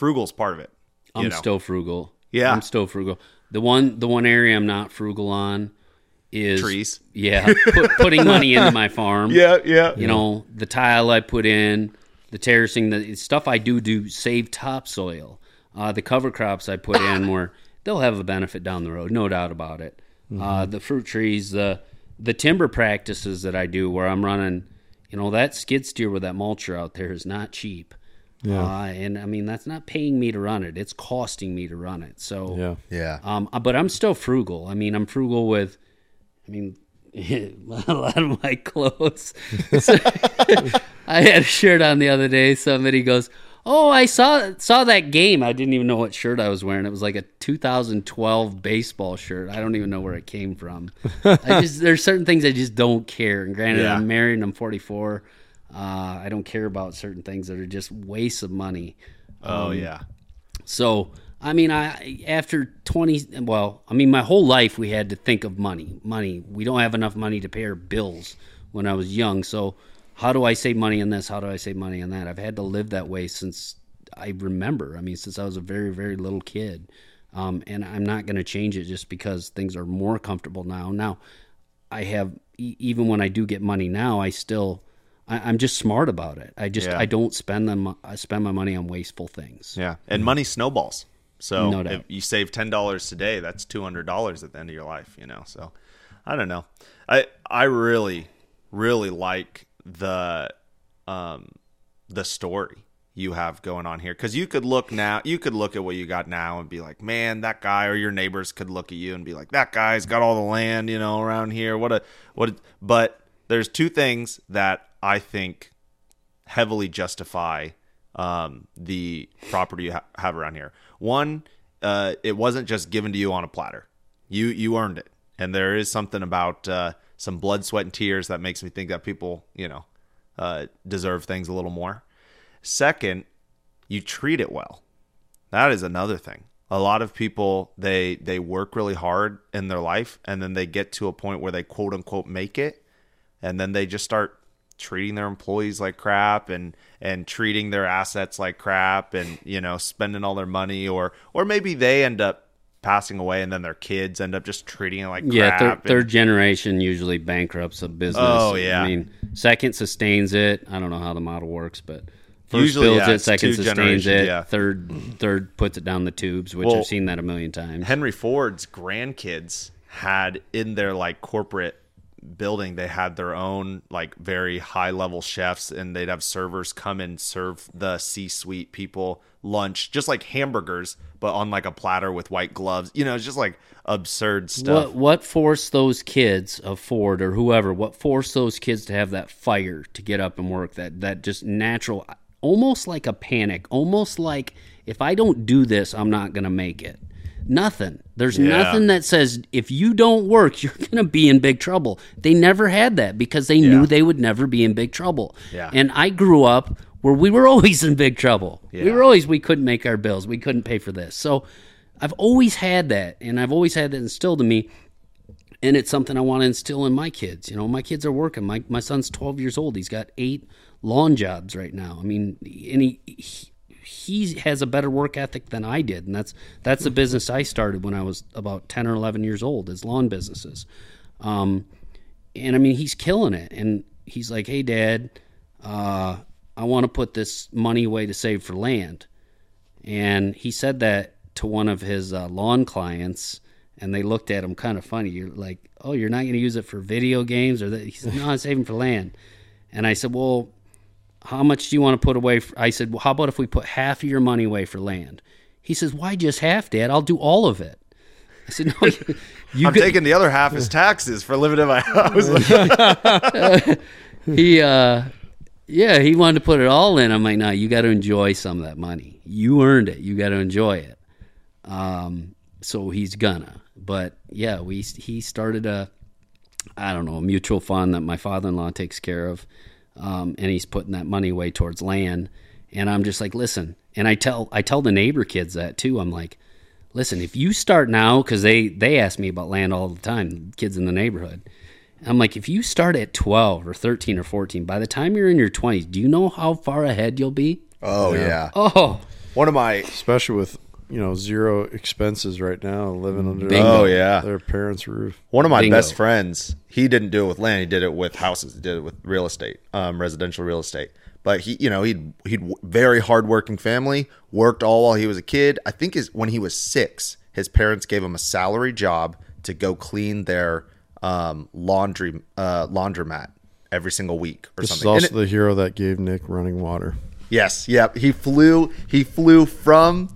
frugal's part of it. I'm know? still frugal. Yeah. I'm still frugal. The one the one area I'm not frugal on is Trees. Yeah, put, putting money into my farm. Yeah, yeah. You know the tile I put in, the terracing, the stuff I do to save topsoil. Uh, the cover crops I put in where they'll have a benefit down the road, no doubt about it. Uh, the fruit trees, the the timber practices that I do where I'm running, you know, that skid steer with that mulcher out there is not cheap. Yeah. Uh, and I mean that's not paying me to run it; it's costing me to run it. So Yeah. Yeah. um, but I'm still frugal. I mean, I'm frugal with, I mean, a lot of my clothes. So- I had a shirt on the other day. Somebody goes, "Oh, I saw saw that game. I didn't even know what shirt I was wearing. It was like a 2012 baseball shirt. I don't even know where it came from. I just there's certain things I just don't care. And granted, Yeah. I'm married. and I'm 44. Uh, I don't care about certain things that are just wastes of money. Oh Um, yeah. so I mean, I after twenty, well, I mean, my whole life we had to think of money. Money. We don't have enough money to pay our bills when I was young. So how do I save money on this? How do I save money on that? I've had to live that way since I remember. I mean, since I was a very very little kid, um, and I'm not going to change it just because things are more comfortable now. Now, I have e- even when I do get money now, I still. I, I'm just smart about it. I just Yeah. I don't spend them. I spend my money on wasteful things. Yeah, and money snowballs. So No if you save ten dollars today, that's two hundred dollars at the end of your life. You know, so I don't know. I I really really like the um the story you have going on here because you could look now you could look at what you got now and be like man that guy or your neighbors could look at you and be like that guy's got all the land you know around here what a what a, but there's two things that i think heavily justify um, the property you ha- have around here. One, uh, it wasn't just given to you on a platter. You you earned it, and there is something about uh, some blood, sweat, and tears that makes me think that people, you know, uh, deserve things a little more. Second, you treat it well. That is another thing. A lot of people they they work really hard in their life, and then they get to a point where they quote unquote make it, and then they just start treating their employees like crap and and treating their assets like crap and you know spending all their money or or maybe they end up passing away and then their kids end up just treating it like Yeah, third, third generation usually bankrupts a business. Oh, yeah. I mean, second sustains it. I don't know how the model works, but first Usually, builds yeah, it, second sustains it, yeah. third third puts it down the tubes, which Well, I've seen that a million times. Henry Ford's grandkids had in their like corporate building they had their own like very high level chefs and they'd have servers come and serve the C-suite people lunch just like hamburgers but on like a platter with white gloves you know it's just like absurd stuff What what forced those kids of Ford or whoever? What forced those kids to have that fire to get up and work? That that just natural, almost like a panic, almost like if I don't do this, I'm not gonna make it. Nothing. There's Yeah. nothing that says if you don't work, you're going to be in big trouble. They never had that because they knew they would never be in big trouble. Yeah. And I grew up where we were always in big trouble. Yeah. We were always we couldn't make our bills. We couldn't pay for this. So I've always had that and I've always had that instilled in me and it's something I want to instill in my kids. You know, my kids are working. My my son's 12 years old. He's got 8 lawn jobs right now. I mean, and he, he he has a better work ethic than I did, and that's that's the business I started when I was about 10 or 11 years old, is lawn businesses. Um, and I mean, he's killing it. And he's like, "Hey, Dad, uh, I want to put this money away to save for land." And he said that to one of his uh, lawn clients, and they looked at him kind of funny. You're like, "Oh, you're not going to use it for video games?" Or that? He said, "No, I'm saving for land." And I said, "Well, how much do you want to put away?" For? I said, "Well, how about if we put half of your money away for land?" He says, "Why just half, Dad? I'll do all of it." I said, "No, you, you I'm could- taking the other half as taxes for living in my house. he uh yeah he wanted to put it all in i'm like no you got to enjoy some of that money you earned it you got to enjoy it um so he's gonna but yeah we he started a i don't know a mutual fund that my father-in-law takes care of um and he's putting that money away towards land and i'm just like listen and i tell i tell the neighbor kids that too i'm like listen if you start now because they they ask me about land all the time kids in the neighborhood I'm like, if you start at 12 or 13 or 14, by the time you're in your 20s, do you know how far ahead you'll be? Oh Yeah. yeah. Oh, One of my especially with you know zero expenses right now, living under Bingo. Oh, their, yeah. their parents' roof. One of my Bingo. best friends, he didn't do it with land. He did it with houses. He did it with real estate, um, residential real estate. But he, you know, he'd he'd very hardworking family. Worked all while he was a kid. I think his when he was six, his parents gave him a salary job to go clean their um, laundry uh, laundromat every single week or This is something. And also the hero that gave Nick running water. Yes, yep. He flew. He flew from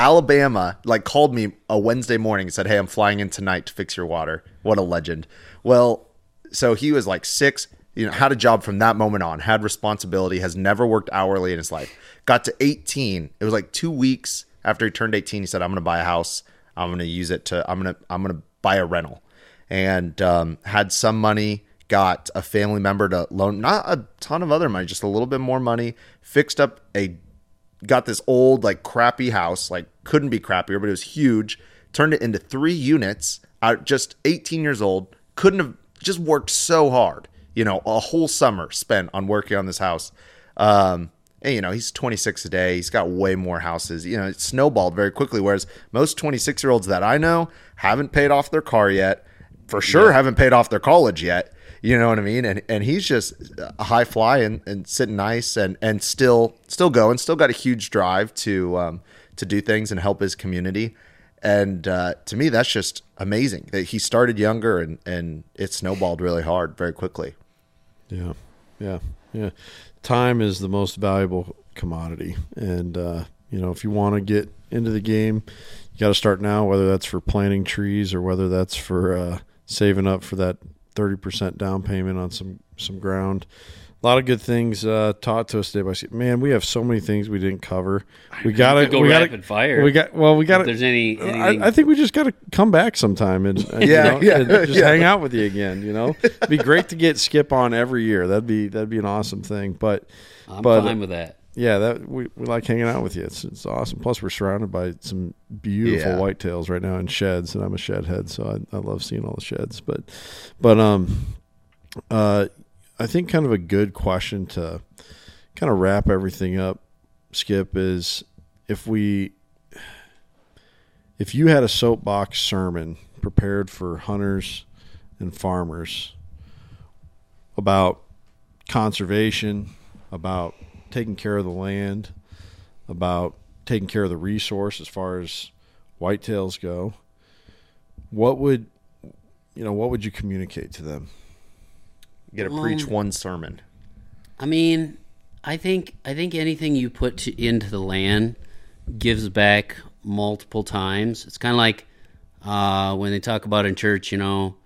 Alabama. Like called me a Wednesday morning and said, "Hey, I'm flying in tonight to fix your water." What a legend. Well, so he was like six. You know, had a job from that moment on. Had responsibility. Has never worked hourly in his life. Got to 18. It was like two weeks after he turned 18. He said, "I'm going to buy a house. I'm going to use it to. I'm going to. I'm going to buy a rental." And um, had some money got a family member to loan not a ton of other money, just a little bit more money, fixed up a got this old like crappy house, like couldn't be crappier, but it was huge, turned it into three units, out just 18 years old, couldn't have just worked so hard, you know, a whole summer spent on working on this house. Um and you know, he's 26 a day. He's got way more houses. You know, it snowballed very quickly. Whereas most 26 year olds that I know haven't paid off their car yet. For sure, haven't paid off their college yet. You know what I mean? And and he's just a high fly and, and sitting nice and and still still going, still got a huge drive to um, to do things and help his community. And uh, to me, that's just amazing that he started younger and and it snowballed really hard very quickly. Yeah, yeah, yeah. Time is the most valuable commodity, and uh, you know if you want to get into the game, you got to start now. Whether that's for planting trees or whether that's for uh, saving up for that thirty percent down payment on some some ground. A lot of good things uh, taught to us day by day. Man, we have so many things we didn't cover. We got to go we gotta, rapid fire. We got well. We got If there's any- anything- I, I think we just got to come back sometime and, and, you Yeah, know, yeah, and just yeah. hang out with you again. You know, it'd be great to get Skip on every year. That'd be that'd be an awesome thing. But I'm but, fine with that. Yeah, that we, we like hanging out with you. It's it's awesome. Plus, we're surrounded by some beautiful Yeah. whitetails right now in sheds, and I'm a shed head, so I, I love seeing all the sheds. But but um, uh, I think kind of a good question to kind of wrap everything up, Skip, is if we if you had a soapbox sermon prepared for hunters and farmers about conservation, about taking care of the land, about taking care of the resource as far as whitetails go, what would you know, what would you communicate to them? You got to preach one sermon. I mean, I think I think anything you put to, into the land gives back multiple times. It's kind of like uh, when they talk about in church, you know, y-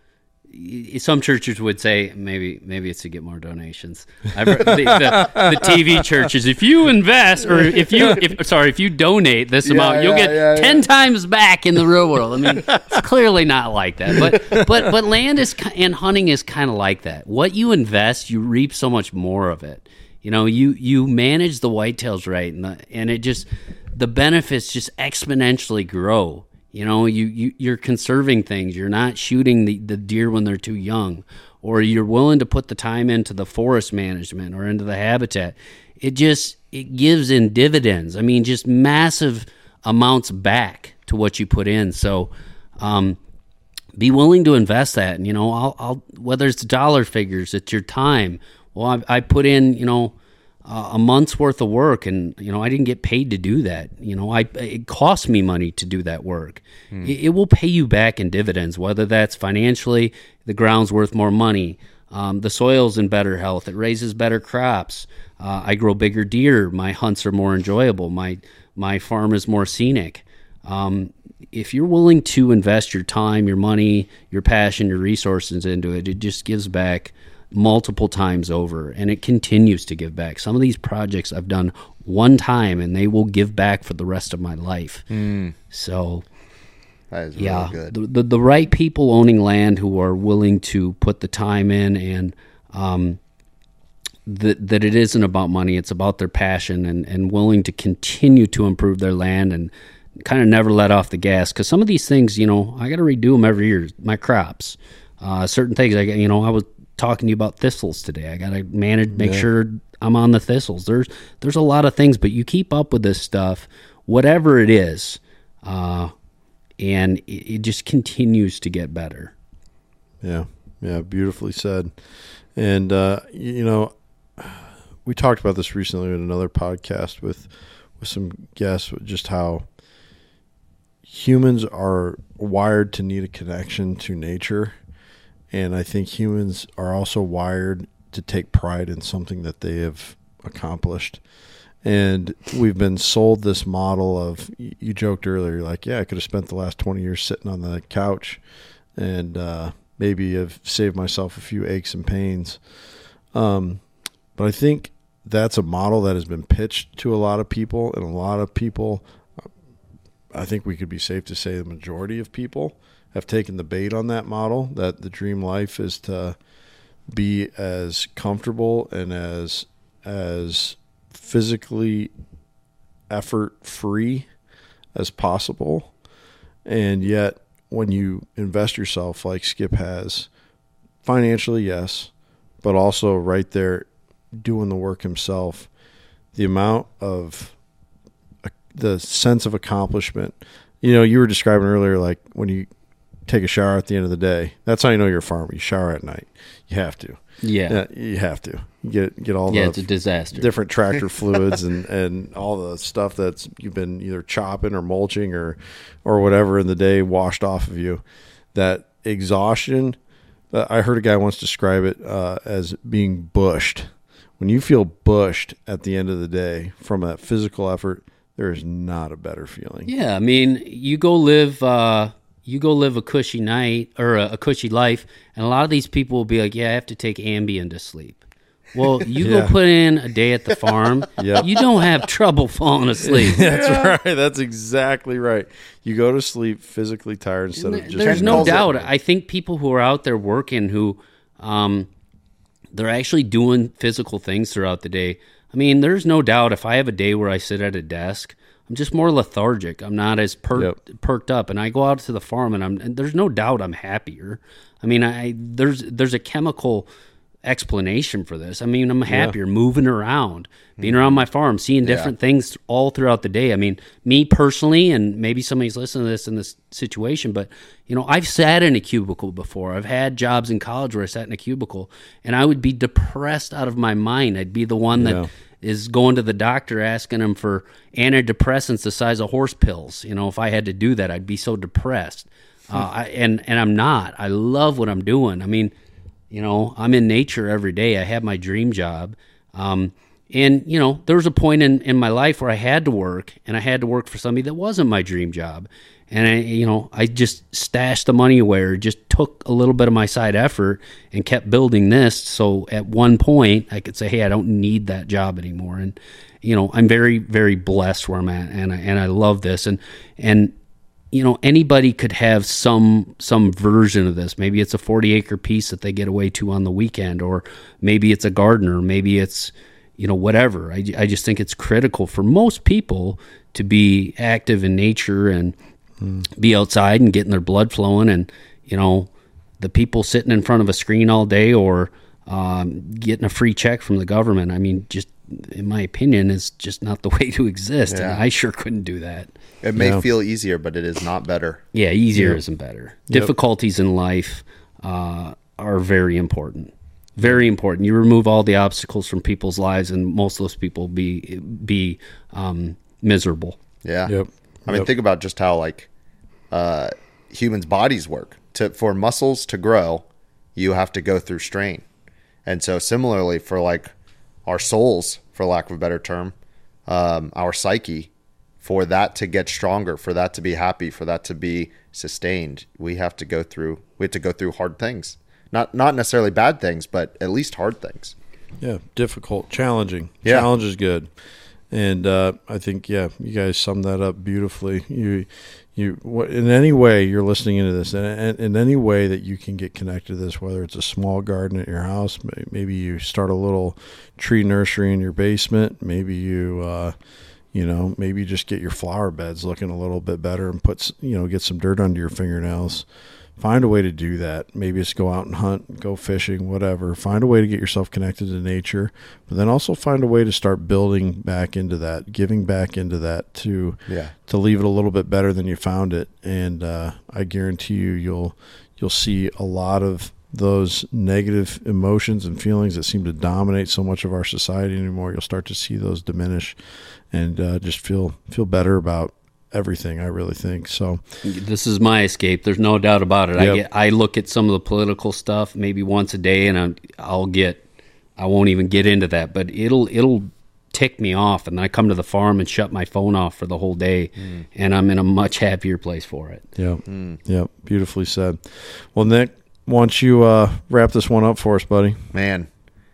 some churches would say maybe maybe it's to get more donations. I've the, the, the TV churches, if you invest or if you if, sorry if you donate this amount, you'll yeah, get yeah, ten yeah. times back in the real world. I mean, it's clearly not like that. But but but land is and hunting is kind of like that. What you invest, you reap so much more of it. You know, you you manage the whitetails right, and the, and it just the benefits just exponentially grow. You know, you, you you're conserving things. You're not shooting the, the deer when they're too young, or you're willing to put the time into the forest management or into the habitat. It just it gives in dividends. I mean, just massive amounts back to what you put in. So, um, be willing to invest that. And you know, I'll, I'll whether it's dollar figures, it's your time. Well, I, I put in, you know, uh, a month's worth of work, and you know, I didn't get paid to do that. You know, I it cost me money to do that work. It, it will pay you back in dividends, whether that's financially, the ground's worth more money. Um, the soil's in better health. It raises better crops. Uh, I grow bigger deer. My hunts are more enjoyable. My my farm is more scenic. Um, if you're willing to invest your time, your money, your passion, your resources into it, it just gives back multiple times over and it continues to give back. Some of these projects I've done one time and they will give back for the rest of my life. So That is yeah, really good. The, the the right people owning land who are willing to put the time in and um, that that it isn't about money. It's about their passion and and willing to continue to improve their land and kind of never let off the gas. Because some of these things, you know, I got to redo them every year. My crops, uh, certain things. I got- you know, I was talking to you about thistles today. I got to manage, make Yeah. sure I'm on the thistles. There's there's a lot of things, but you keep up with this stuff, whatever it is. Uh, and it, it just continues to get better. Yeah, yeah, beautifully said. And uh, you know, we talked about this recently in another podcast with with some guests, just how humans are wired to need a connection to nature, and I think humans are also wired to take pride in something that they have accomplished. And we've been sold this model of you joked earlier, like, yeah, I could have spent the last 20 years sitting on the couch and uh, maybe have saved myself a few aches and pains. Um, but I think that's a model that has been pitched to a lot of people, and a lot of people, I think we could be safe to say the majority of people have taken the bait on that model that the dream life is to be as comfortable and as as physically effort free as possible. And yet when you invest yourself like skip has financially yes but also right there doing the work himself the amount of uh, the sense of accomplishment. You know you were describing earlier like when you take a shower at the end of the day. That's how you know you're a farmer. You shower at night. You have to. Yeah. you have to. Get get all Yeah, the it's a disaster. different tractor fluids and and all the stuff that's you've been either chopping or mulching or or whatever in the day washed off of you. That exhaustion uh, i heard a guy once describe it uh, as being bushed. When you feel bushed at the end of the day from that physical effort there is not a better feeling. Yeah, I mean, you go live, uh, you go live a cushy night or a, a cushy life, and a lot of these people will be like, "Yeah, I have to take Ambien to sleep." Well, you Yeah. go put in a day at the farm, Yep. you don't have trouble falling asleep. that's right that's exactly right you go to sleep physically tired instead of just There's no doubt. I think people who are out there working who, um, they're actually doing physical things throughout the day. I mean, there's no doubt if I have a day where I sit at a desk, I'm just more lethargic. I'm not as perked, perked up, and I go out to the farm, and I'm. And there's no doubt I'm happier. I mean, I there's there's a chemical explanation for this. I mean, I'm happier moving around, being around my farm, seeing different things all throughout the day. I mean, me personally, and maybe somebody's listening to this in this situation, but you know, I've sat in a cubicle before. I've had jobs in college where I sat in a cubicle, and I would be depressed out of my mind. I'd be the one that Yeah. Is going to the doctor asking him for antidepressants the size of horse pills. You know, if I had to do that, I'd be so depressed. Uh, I, and and I'm not. I love what I'm doing. I mean, you know, I'm in nature every day. I have my dream job. Um, and, you know, there was a point in, in my life where I had to work and I had to work for somebody that wasn't my dream job. And I, you know, I just stashed the money away or just took a little bit of my side effort and kept building this. So at one point, I could say, "Hey, I don't need that job anymore." And you know, I'm very, very blessed where I'm at, and I, and I love this. And and you know, anybody could have some some version of this. Maybe it's a 40 acre piece that they get away to on the weekend, or maybe it's a gardener, maybe it's you know whatever. I, I just think it's critical for most people to be active in nature and be outside and getting their blood flowing and you know the people sitting in front of a screen all day or um, getting a free check from the government i mean just in my opinion is just not the way to exist Yeah. and i sure couldn't do that It may Yeah. feel easier, but it is not better. yeah easier Yep. isn't better Yep. difficulties in life uh, are very important very important you remove all the obstacles from people's lives and most of those people be be um, miserable Yeah. Yep. I mean, Yep. think about just how like uh, humans' bodies work. To for muscles to grow, you have to go through strain, and so similarly for like our souls, for lack of a better term, um, our psyche, for that to get stronger, for that to be happy, for that to be sustained, we have to go through. We have to go through hard things. Not not necessarily bad things, but at least hard things. Yeah, difficult, challenging. Yeah. Challenge is good, and uh, I think yeah, you guys summed that up beautifully. You, you, in any way you're listening into this, and in, any way that you can get connected to this, whether it's a small garden at your house, maybe you start a little tree nursery in your basement, maybe you. Uh, you know, maybe just get your flower beds looking a little bit better and put, you know, get some dirt under your fingernails. Find a way to do that. Maybe it's go out and hunt, go fishing, whatever. Find a way to get yourself connected to nature, but then also find a way to start building back into that, giving back into that to Yeah. to leave it a little bit better than you found it. And uh, I guarantee you, you'll you'll see a lot of those negative emotions and feelings that seem to dominate so much of our society anymore. You'll start to see those diminish, and uh, just feel feel better about everything. I really think so. this is my escape. There's no doubt about it. I get, I look at some of the political stuff maybe once a day, and I'm, I'll get, I won't even get into that, but it'll it'll tick me off, and then I come to the farm and shut my phone off for the whole day, and I'm in a much happier place for it. Yep. Yep. Beautifully said. Well, Nick, why don't you uh, wrap this one up for us, buddy? Man,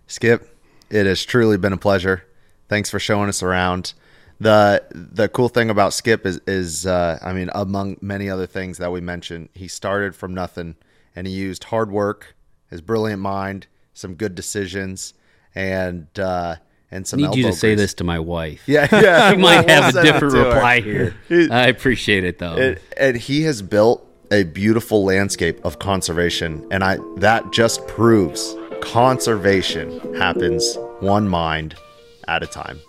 Skip, it has truly been a pleasure. Thanks for showing us around. The The cool thing about Skip is, is uh, I mean, among many other things that we mentioned, he started from nothing, and he used hard work, his brilliant mind, some good decisions, and uh, and some. I need you to elbow say this to my wife. Yeah, yeah. you might we'll have a different reply here. I appreciate it though. And, and he has built a beautiful landscape of conservation, and I that just proves conservation happens one mind at a time.